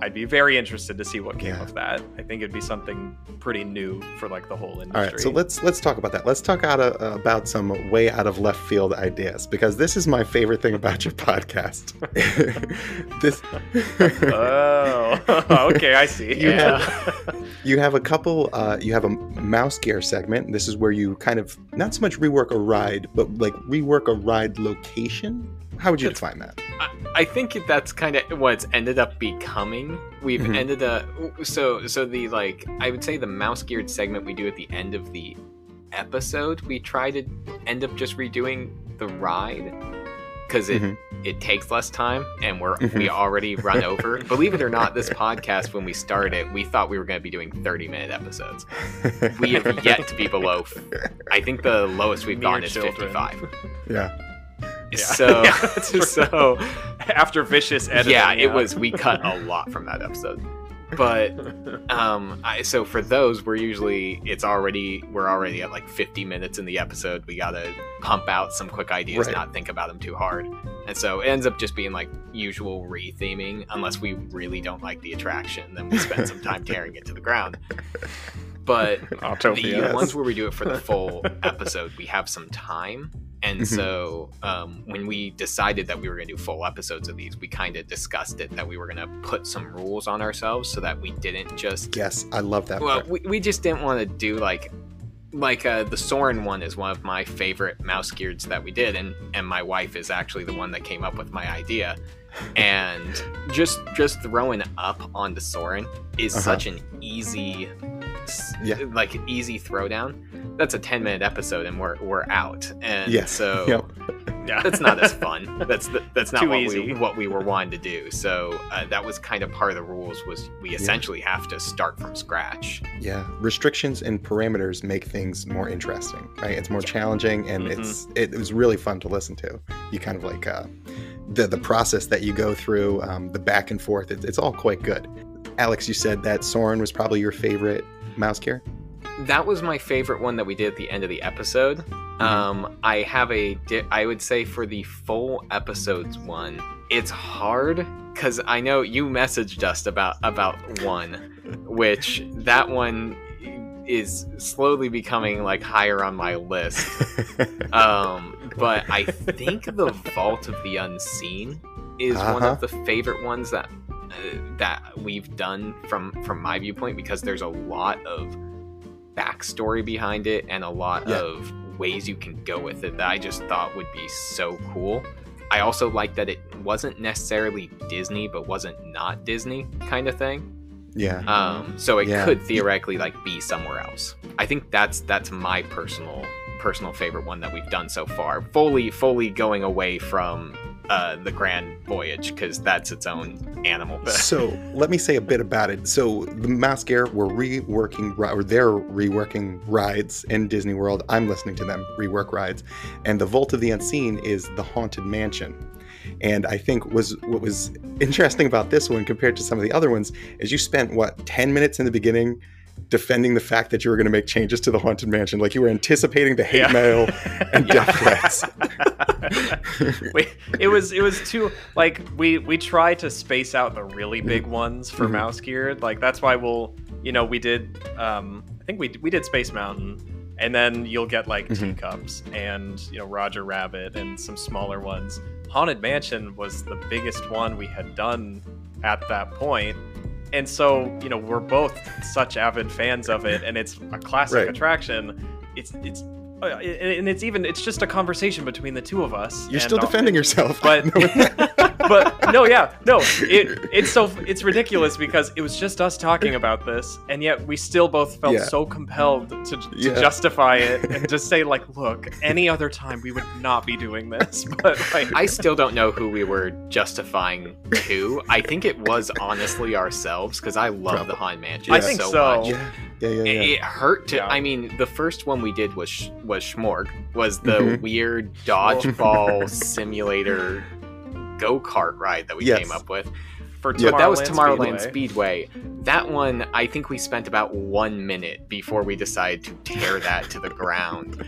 I'd be very interested to see what came Yeah. of that. I think it'd be something pretty new for like the whole industry. All right, so let's let's talk about that. Let's talk out of, about some way out of left field ideas because this is my favorite thing about your podcast. this oh, okay, I see. You Yeah. have, you have a couple. Uh, you have a mouse gear segment. This is where you kind of not so much rework a ride, but like rework a ride location. How would you That's- define that? I, I think that's kind of what it's ended up becoming. We've Mhm. ended up so so the like I would say the mouse geared segment we do at the end of the episode we try to end up just redoing the ride because it Mhm. it takes less time and we're Mhm. we already run over. Believe it or not, this podcast when we started we thought we were going to be doing thirty minute episodes. We have yet to be below. I think the lowest we've Mere gone is children. fifty five. yeah. Yeah. So Yeah, so After vicious editing. yeah, it was. We cut a lot from that episode, but um, I, so for those, we're usually it's already we're already at like 50 minutes in the episode. We gotta pump out some quick ideas, Right. not think about them too hard, and so it ends up just being like usual re-theming. Unless we really don't like the attraction, then we spend some time tearing it to the ground. But Autopia. the ones where we do it for the full episode, we have some time. And Mhm. so um, when we decided that we were going to do full episodes of these, we kind of discussed it that we were going to put some rules on ourselves so that we didn't just. Yes, I love that. Well, part. we, we just didn't want to do like. Like uh, the Soarin' one is one of my favorite mouse gears that we did, and and my wife is actually the one that came up with my idea. And just just throwing up onto Soarin' is Uh-huh. such an easy, Yeah. like easy throwdown. That's a ten minute episode, and we're we're out. And Yes. so Yep. yeah. that's not as fun. That's the, that's not Too what easy. we what we were wanting to do. So uh, that was kind of part of the rules. Was we essentially have to start from scratch. Yeah, restrictions and parameters make things more interesting, right? It's more challenging, and Mhm. it's it, was really fun to listen to. You kind of like uh, the the process that you go through, um, the back and forth. It, it's all quite good. Alex, you said that Soarin' was probably your favorite mouse gear. That was my favorite one that we did at the end of the episode. Um, I have a, di- I would say for the full episodes one, it's hard because I know you messaged us about about one, which that one is slowly becoming like higher on my list. Um, but I think the Vault of the Unseen is one Uh-huh. of the favorite ones that that we've done from from my viewpoint because there's a lot of backstory behind it and a lot Yeah. of ways you can go with it that I just thought would be so cool. I also like that it wasn't necessarily Disney, but wasn't not Disney kind of thing. yeah, Um, so it Yeah. could theoretically like be somewhere else. I think that's that's my personal personal favorite one that we've done so far. Fully fully going away from uh, the Grand Voyage because that's its own animal. so let me say a bit about it. So the Mouse Gear were reworking, or they're reworking rides in Disney World. I'm listening to them rework rides, and the Vault of the Unseen is the Haunted Mansion. And I think was what was interesting about this one compared to some of the other ones is you spent what 10 minutes in the beginning defending the fact that you were going to make changes to the Haunted Mansion, like you were anticipating the hate Yeah. mail and death threats. we, it was it was too like we we try to space out the really big ones for Mhm. mouse gear like that's why we'll you know we did um i think we we did space mountain and then you'll get like Mhm. teacups and you know roger rabbit and some smaller ones haunted mansion was the biggest one we had done at that point and so you know we're both such avid fans of it and it's a classic Right. attraction it's it's Oh, and it's even it's just a conversation between the two of us You're and still our- defending yourself. but but no yeah no it it's so it's ridiculous because it was just us talking about this and yet we still both felt Yeah. so compelled to, to Yeah. justify it and just say like look any other time we would not be doing this but like I still don't know who we were justifying to. I think it was honestly ourselves because I love the Haunted Mansion I think so, so. much. yeah, yeah, yeah, It, yeah. it hurt to. Yeah. I mean, the first one we did was was Schmorg, was the Mhm. weird dodgeball simulator go kart ride that we Yes. came up with. for Yeah. Tomorrowland But that was Tomorrowland Speedway. Speedway. That one, I think we spent about one minute before we decided to tear that to the ground.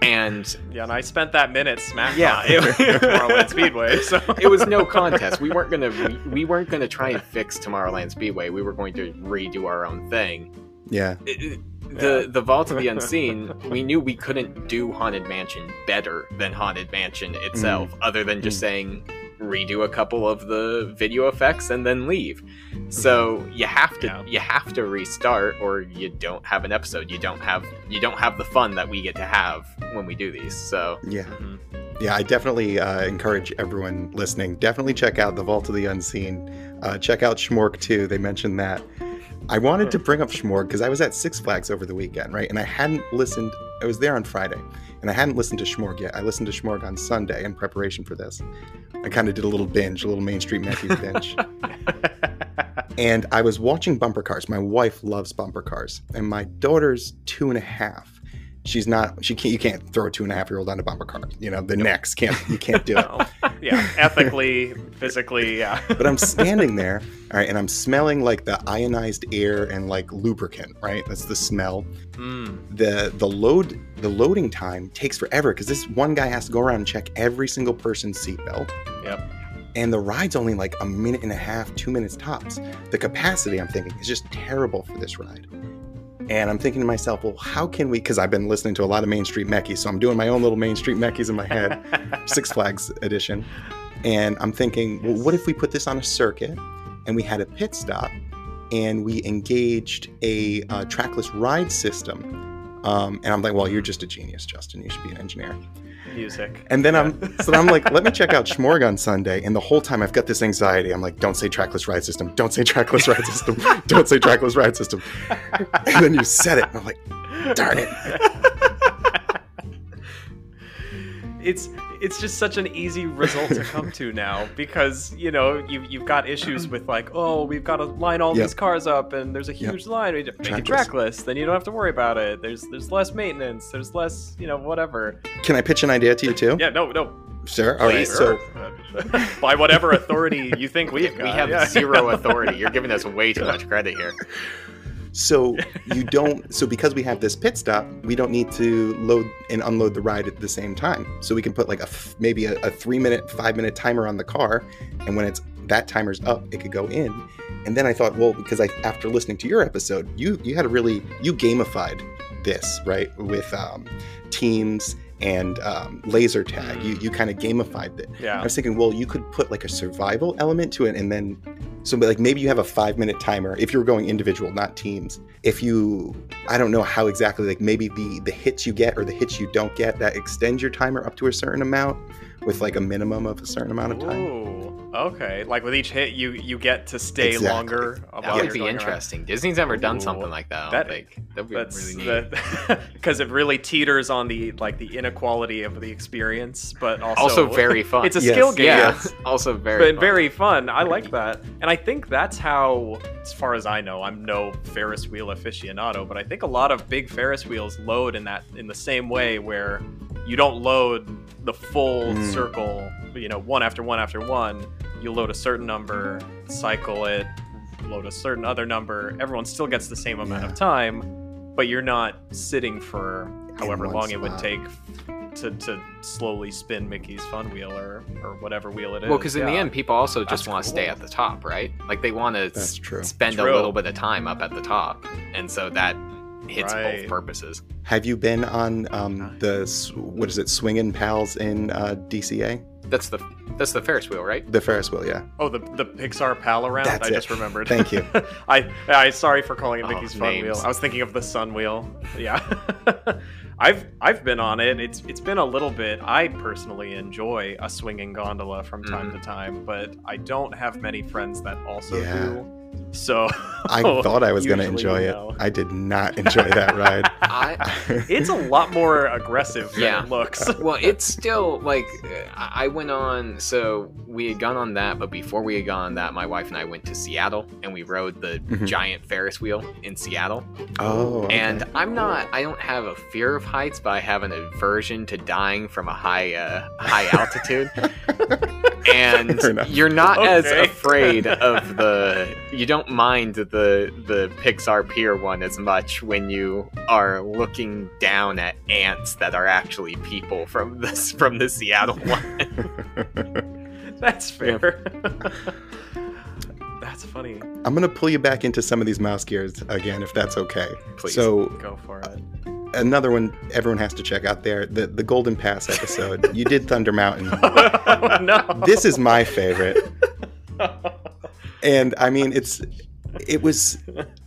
And Yeah, and I spent that minute smack Yeah. yeah. Tomorrowland Speedway. So it was no contest. We weren't gonna we, we weren't gonna try and fix Tomorrowland Speedway. We were going to redo our own thing. Yeah. It- it- the the Vault of the Unseen, we knew we couldn't do Haunted Mansion better than Haunted Mansion itself, other than just Mm. saying redo a couple of the video effects and then leave. So you have to Yeah. you have to restart, or you don't have an episode. You don't have you don't have the fun that we get to have when we do these. So Yeah. Mhm. Yeah, I definitely uh, encourage everyone listening. Definitely check out the Vault of the Unseen. Uh, check out Schmork too. They mentioned that. I wanted to hmm. bring up Schmork because I was at Six Flags over the weekend, right? And I hadn't listened. I was there on Friday, and I hadn't listened to Schmork yet. I listened to Schmork on Sunday in preparation for this. I kind of did a little binge, a little Main Street Matthews binge. and I was watching bumper cars. My wife loves bumper cars, and my daughter's two and a half. She's not. She can't. You can't throw a two and a half year old on a bumper car. You know the necks can't. You can't do it. Yeah, ethically, physically, yeah. But I'm standing there, all right, and I'm smelling like the ionized air and like lubricant, right? That's the smell. Mm. The the load the loading time takes forever because this one guy has to go around and check every single person's seatbelt. Yep. And the ride's only like a minute and a half, two minutes tops. The capacity, I'm thinking, is just terrible for this ride. And I'm thinking to myself, well, how can we? Because I've been listening to a lot of Main Street Meckies, so I'm doing my own little Main Street Meckies in my head. Six Flags edition. And I'm thinking, well, what if we put this on a circuit and we had a pit stop and we engaged a uh, trackless ride system? Um, and I'm like, well, you're just a genius, Justin. You should be an engineer. Music. And then I'm, so I'm like, let me check out Schmorg on Sunday. And the whole time I've got this anxiety. I'm like, don't say trackless ride system. Don't say trackless ride system. Don't say trackless ride system. And then you said it. And I'm like, darn it. It's it's just such an easy result to come to now because you know you you've got issues with like oh we've got to line all Yep. these cars up and there's a Yep. huge line we just make it Trackless. trackless then you don't have to worry about it there's there's less maintenance there's less you know whatever Can I pitch an idea to you too? yeah no no Sure. All right. please. So by whatever authority you think we've we have yeah. zero authority. You're giving us way too much credit here. So you don't. So because we have this pit stop, we don't need to load and unload the ride at the same time. So we can put like a maybe a, a three minute, five minute timer on the car, and when it's that timer's up, it could go in. And then I thought, well, because I after listening to your episode, you you had a really you gamified this right with um, teams and um, laser tag. You you kind of gamified it. Yeah. I was thinking, well, you could put like a survival element to it, and then so but, like maybe you have a five minute timer if you're going individual, not teams. If you, I don't know how exactly, like maybe the the hits you get or the hits you don't get that extends your timer up to a certain amount with like a minimum of a certain amount of time. Ooh, okay like with each hit you you get to stay Exactly. longer That would be going around. interesting. Disney's never done Ooh, something like that. That- don't think. That'd be That's really neat. because it really teeters on the like the inequality of the experience, but also also very fun. It's a Yes. skill game, yeah, also very but fun. very fun. I like that, and I think that's how, as far as I know, I'm no Ferris wheel aficionado, but I think a lot of big Ferris wheels load in that in the same way where you don't load the full Mm. circle, you know, one after one after one. You load a certain number, cycle it, load a certain other number. Everyone still gets the same amount Yeah. of time, but you're not sitting for however one long it would take to, to slowly spin Mickey's fun wheel or, or whatever wheel it is. Well, because in the end, people also just That's want to stay at the top, right? Like they want to That's true. spend True. a little bit of time up at the top, and so that hits Right. both purposes. Have you been on um, the what is it, Swingin' Pals in uh, DCA? That's the that's the Ferris wheel, right? The Ferris wheel, yeah. Oh, the the Pixar Pal-A-Round. That's I it. just remembered. Thank you. I I sorry for calling it Oh, Mickey's Fun names. Wheel. I was thinking of the Sun Wheel. Yeah. I've I've been on it. It's it's been a little bit. I personally enjoy a swinging gondola from time Mhm. to time, but I don't have many friends that also Yeah. do. So I thought I was going to usually enjoy it. I did not enjoy that ride. I It's a lot more aggressive than Yeah. it looks. well, it's still like I I went on. So we had gone on that, but before we had gone on that, my wife and I went to Seattle and we rode the Mhm. giant Ferris wheel in Seattle. oh, okay. And I'm not. I don't have a fear of heights, but I have an aversion to dying from a high uh, high altitude. and you're not as afraid of the you don't mind the the Pixar Pier one as much when you are looking down at ants that are actually people from this from the Seattle one. That's fair. That's funny. I'm gonna pull you back into some of these mouse gears again, if that's okay. Please. So Go for it. Uh, another one everyone has to check out there the the Golden Pass episode. you did Thunder Mountain. oh, no. This is my favorite, and I mean it's it was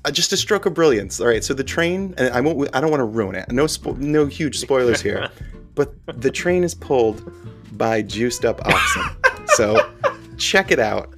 uh, just a stroke of brilliance. All right, so the train, and I won't. I don't want to ruin it. No, spo- no huge spoilers here, but the train is pulled by juiced up oxen. So check it out.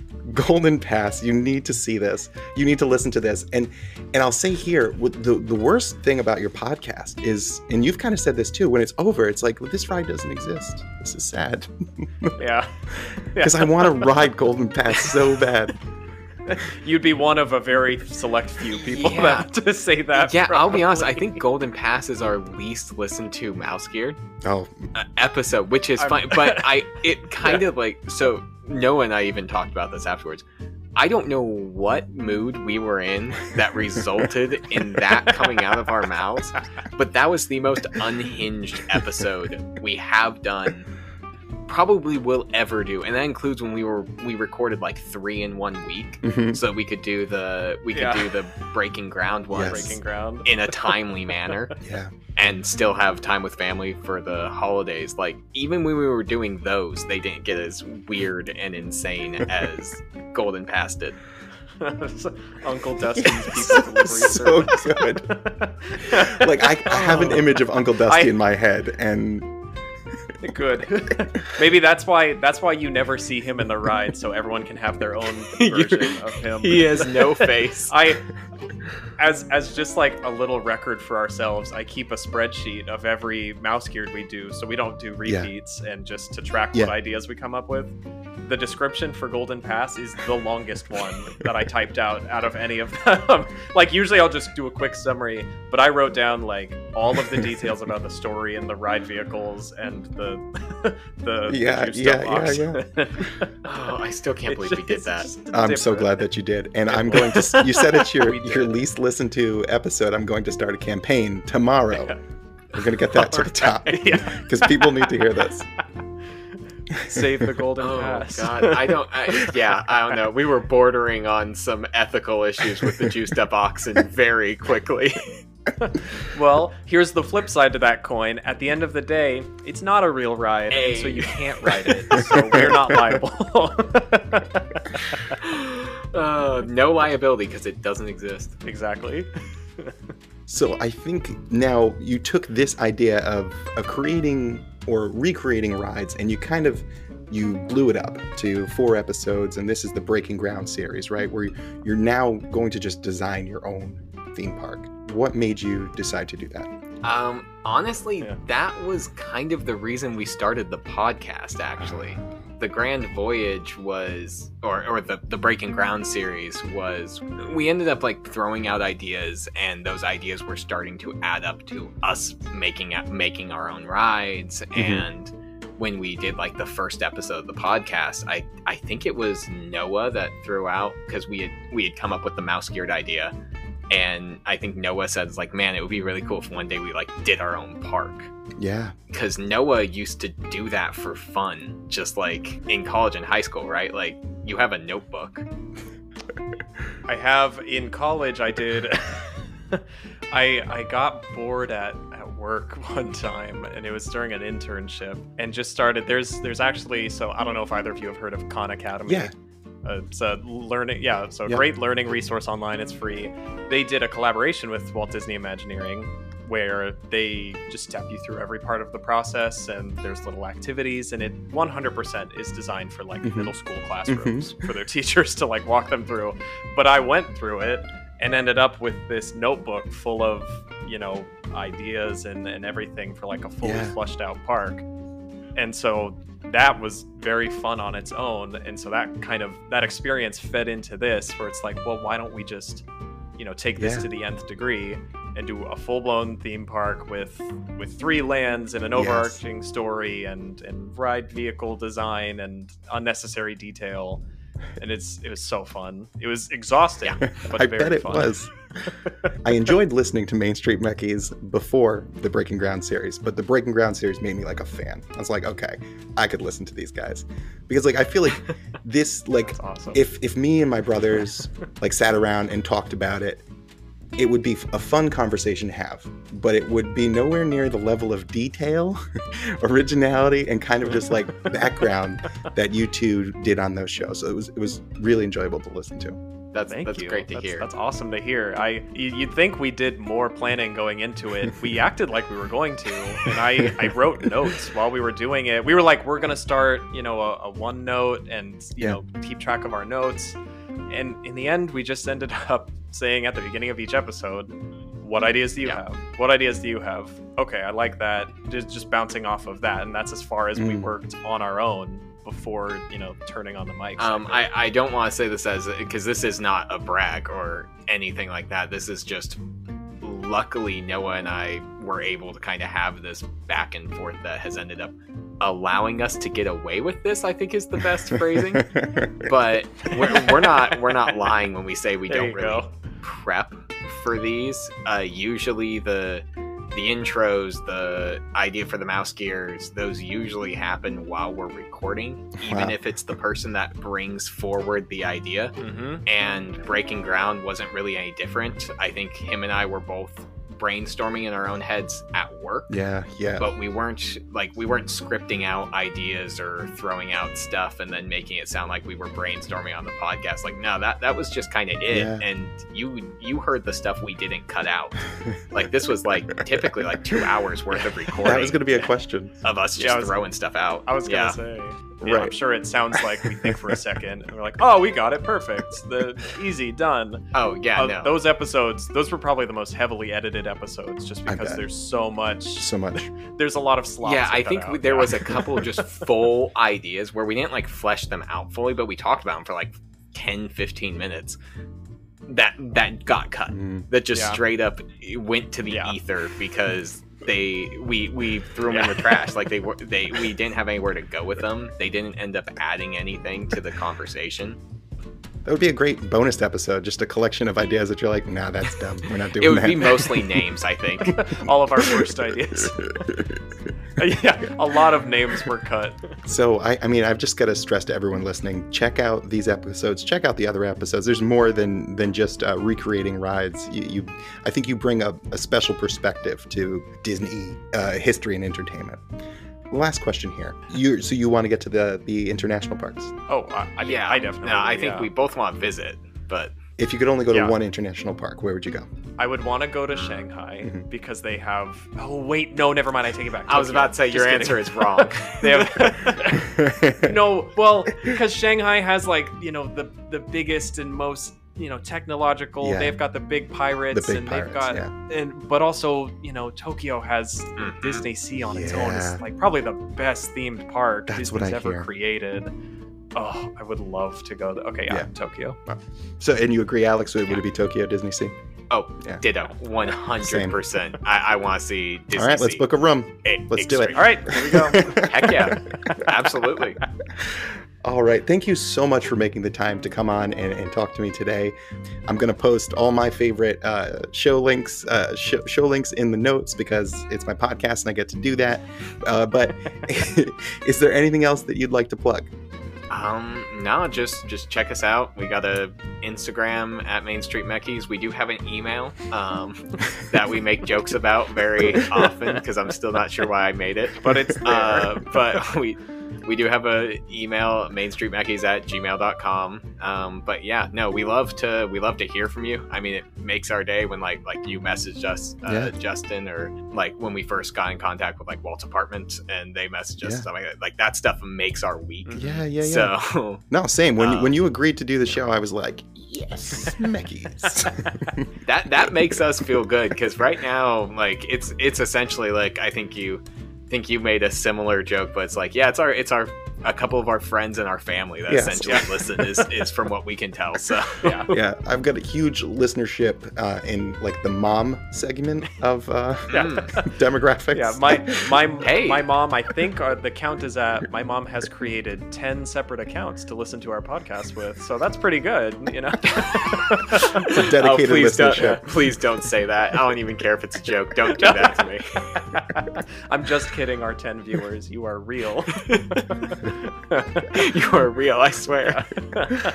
Golden Pass. You need to see this. You need to listen to this. And and I'll say here, what the the worst thing about your podcast is, and you've kind of said this too. When it's over, it's like well, this ride doesn't exist. This is sad yeah. because I want to ride Golden Pass so bad. You'd be one of a very select few people Yeah. that to say that. yeah, I'll be honest. I think Golden Pass is our least listened to Mouse Geared Oh, uh, episode, which is I'm- fine. But I, it kind of like so. Noah and I even talked about this afterwards. I don't know what mood we were in that resulted in that coming out of our mouths, but that was the most unhinged episode we have done, probably will ever do, and that includes when we were we recorded like three in one week, mhm. so we could do the we could Yeah. do the breaking ground one Yes. breaking ground. in a timely manner yeah. And still have time with family for the holidays. Like even when we were doing those, they didn't get as weird and insane as Golden Pass did. Uncle Dustin's pizza delivery So service. good. Like I, I have an image of Uncle Dusty I- in my head, and Good. Maybe that's why that's why you never see him in the ride, so everyone can have their own version of him. He has no face. I as as just like a little record for ourselves, I keep a spreadsheet of every mouse geared we do, so we don't do Yeah. repeats and just to track Yeah. what ideas we come up with. The description for Golden Pass is the longest one that I typed out out of any of them. like usually I'll just do a quick summary, but I wrote down like all of the details about the story and the ride vehicles and the the the Yeah, juiced yeah, yeah. Oh, I still can't It's believe we did that. I'm so glad that you did. And I'm going to. You said it's your your least listened to episode. I'm going to start a campaign tomorrow. Yeah. We're gonna get that to the top Yeah. because people need to hear this. Save the Golden Oh Pass. god, I don't. I, yeah, I don't know. We were bordering on some ethical issues with the juiced up oxen very quickly. Well, here's the flip side to that coin. At the end of the day, it's not a real ride, and so you can't ride it. So we're not liable. uh, no liability because it doesn't exist. exactly. So I think now you took this idea of, of creating or recreating rides, and you kind of you blew it up to four episodes, and this is the Breaking Ground series, right? Where you're now going to just design your own theme park. What made you decide to do that? Um, honestly, Yeah. that was kind of the reason we started the podcast. Actually, the Grand Voyage was, or or the the Breaking Ground series was. We ended up like throwing out ideas, and those ideas were starting to add up to us making making our own rides. Mm-hmm. And when we did like the first episode of the podcast, I I think it was Noah that threw out because we had we had come up with the mouse geared idea and I think Noah says like, man, it would be really cool if one day we like did our own park. Yeah, Because Noah used to do that for fun, just like in college and high school, right? Like you have a notebook. I have in college. I did. I I got bored at at work one time, and it was during an internship, and just started. There's there's actually so I don't know if either of you have heard of Khan Academy. Yeah. It's a learning, yeah. So a Yeah. great learning resource online. It's free. They did a collaboration with Walt Disney Imagineering, where they just step you through every part of the process, and there's little activities, and it 100% is designed for like Mhm. middle school classrooms for their teachers to like walk them through. But I went through it and ended up with this notebook full of you know ideas and, and everything for like a fully Yeah. flushed out park and so that was very fun on its own and so that kind of that experience fed into this where it's like well why don't we just you know take this Yeah. to the nth degree and do a full blown theme park with with three lands and an Yes. overarching story and and ride vehicle design and unnecessary detail. And it's it was so fun. It was exhausting, but I very bet it fun. was. I enjoyed listening to Main Street Meckies before the Breaking Ground series, but the Breaking Ground series made me like a fan. I was like, okay, I could listen to these guys because like I feel like this like awesome. if if me and my brothers like sat around and talked about it, it would be a fun conversation to have, but it would be nowhere near the level of detail, originality, and kind of just like background that you two did on those shows. So it was it was really enjoyable to listen to. That's Thank that's you. great to that's, hear. That's awesome to hear. I you'd think we did more planning going into it. We acted like we were going to, and I I wrote notes while we were doing it. We were like, we're gonna start, you know, a, a one note and you Yeah. know keep track of our notes. And in the end, we just ended up saying at the beginning of each episode, "What ideas do you Yeah. have? What ideas do you have? Okay, I like that." Just just bouncing off of that, and that's as far as we Mm. worked on our own before you know turning on the mic. I Um. I, I don't want to say this as because this is not a brag or anything like that. This is just luckily Noah and I were able to kind of have this back and forth that has ended up allowing us to get away with this. I think is the best phrasing. But we're, we're not we're not lying when we say we There don't really go. prep for these. Uh, usually the the intros, the idea for the mouse gears, those usually happen while we're recording, even Wow. if it's the person that brings forward the idea. Mhm. And Breaking Ground wasn't really any different. I think him and I were both brainstorming in our own heads at work yeah, yeah. but we weren't like we weren't scripting out ideas or throwing out stuff and then making it sound like we were brainstorming on the podcast like no that that was just kind of it Yeah. and you you heard the stuff we didn't cut out like this was like typically like two hours worth of recording that was going to be a question. of us just Yeah, was- throwing stuff out I was gonna yeah say. Yeah, I'm sure it sounds like we think for a second and we're like, oh, we got it perfect. The easy done. oh yeah Uh, no Those episodes, those were probably the most heavily edited episodes, just because there's so much. So much. There's a lot of slots. yeah i think out. we- there Yeah. was a couple of just full ideas where we didn't like flesh them out fully but we talked about them for like 10 15 minutes that that got cut Mm. that just Yeah. straight up went to the Yeah. ether because they we we threw them in the trash. Like they were they we didn't have anywhere to go with them they didn't end up adding anything to the conversation That would be a great bonus episode, just a collection of ideas that you're like, nah, that's dumb. We're not doing that. it would that. be mostly names i think all of our worst ideas. yeah, a lot of names were cut. So I, I mean, I've just got to stress to everyone listening: check out these episodes. Check out the other episodes. There's more than than just uh, recreating rides. You, you, I think you bring a, a special perspective to Disney uh, history and entertainment. Last question here. You so you want to get to the the international parks? Oh, I, I, yeah I definitely. no i think yeah. we both want to visit but If you could only go to Yeah. one international park, where would you go? I would want to go to Shanghai Mhm. because they have. Oh wait, no, never mind. I take it back. i was about to say your kidding. answer is wrong They have no, well, because Shanghai has like you know the the biggest and most you know technological. Yeah. They've got the big pirates, The big and pirates, they've got yeah. and but also you know Tokyo has Mhm. Disney Sea on its own. It's like probably the best themed park That's Disney's what I ever hear. created. Oh, I would love to go there. Okay, yeah, Yeah. Tokyo. So, and you agree, Alex? Would, would it be Tokyo Disney Sea? oh Yeah. ditto 100% i, I want to see Disney All right, let's Sea. book a room. Eh, let's do it. All right, here we go. heck yeah absolutely All right. Thank you so much for making the time to come on and, and talk to me today. I'm going to post all my favorite uh, show links, uh, show, show links in the notes because it's my podcast and I get to do that. Uh, but is there anything else that you'd like to plug? Um, no, just just check us out. We got a Instagram at Main Street Meckies. We do have an email um, that we make jokes about very often because I'm still not sure why I made it. But it's. Uh, but we we do have a email mainstreetmeckies at gmail.com um, but yeah no we love to we love to hear from you i mean it makes our day when like like you messaged us uh, Yeah. justin or like when we first got in contact with like walt's apartment and they messaged us Yeah. stuff like that like that stuff makes our week Yeah, yeah, yeah. so no, same. When, um, when you agreed to do the show, I was like, yes, Meckies. that that makes us feel good because right now like it's it's essentially like i think you think you made a similar joke but it's like yeah it's our it's our a couple of our friends and our family that Yes. essentially listen is, is from what we can tell. So Yeah. yeah, I've got a huge listenership uh, in like the mom segment of uh, Yeah. demographics. Yeah, my my Hey. my mom. I think uh, the count is at. My mom has created ten separate accounts to listen to our podcast with, so that's pretty good. You know. It's a dedicated oh, please listenership. don't, please don't say that. I don't even care if it's a joke. Don't do that to me. I'm just kidding. Our ten viewers, you are real. you are real, I swear.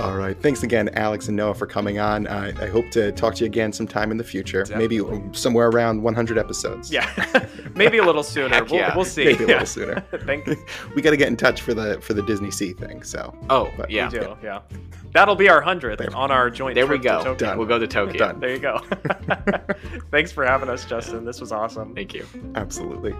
All right. Thanks again, Alex and Noah, for coming on. Uh, I hope to talk to you again sometime in the future. Maybe somewhere around 100 episodes. yeah, maybe a little sooner. Heck we'll, yeah. we'll see. Maybe a Yeah. little sooner. Thank We got to get in touch for the for the Disney Sea thing. So Oh, But yeah. We do. Yeah, that'll be our hundredth on our joint. There we trip to go. Tokyo. Done. We'll go to Tokyo. Done. There you go. Thanks for having us, Justin. This was awesome. Thank you. absolutely.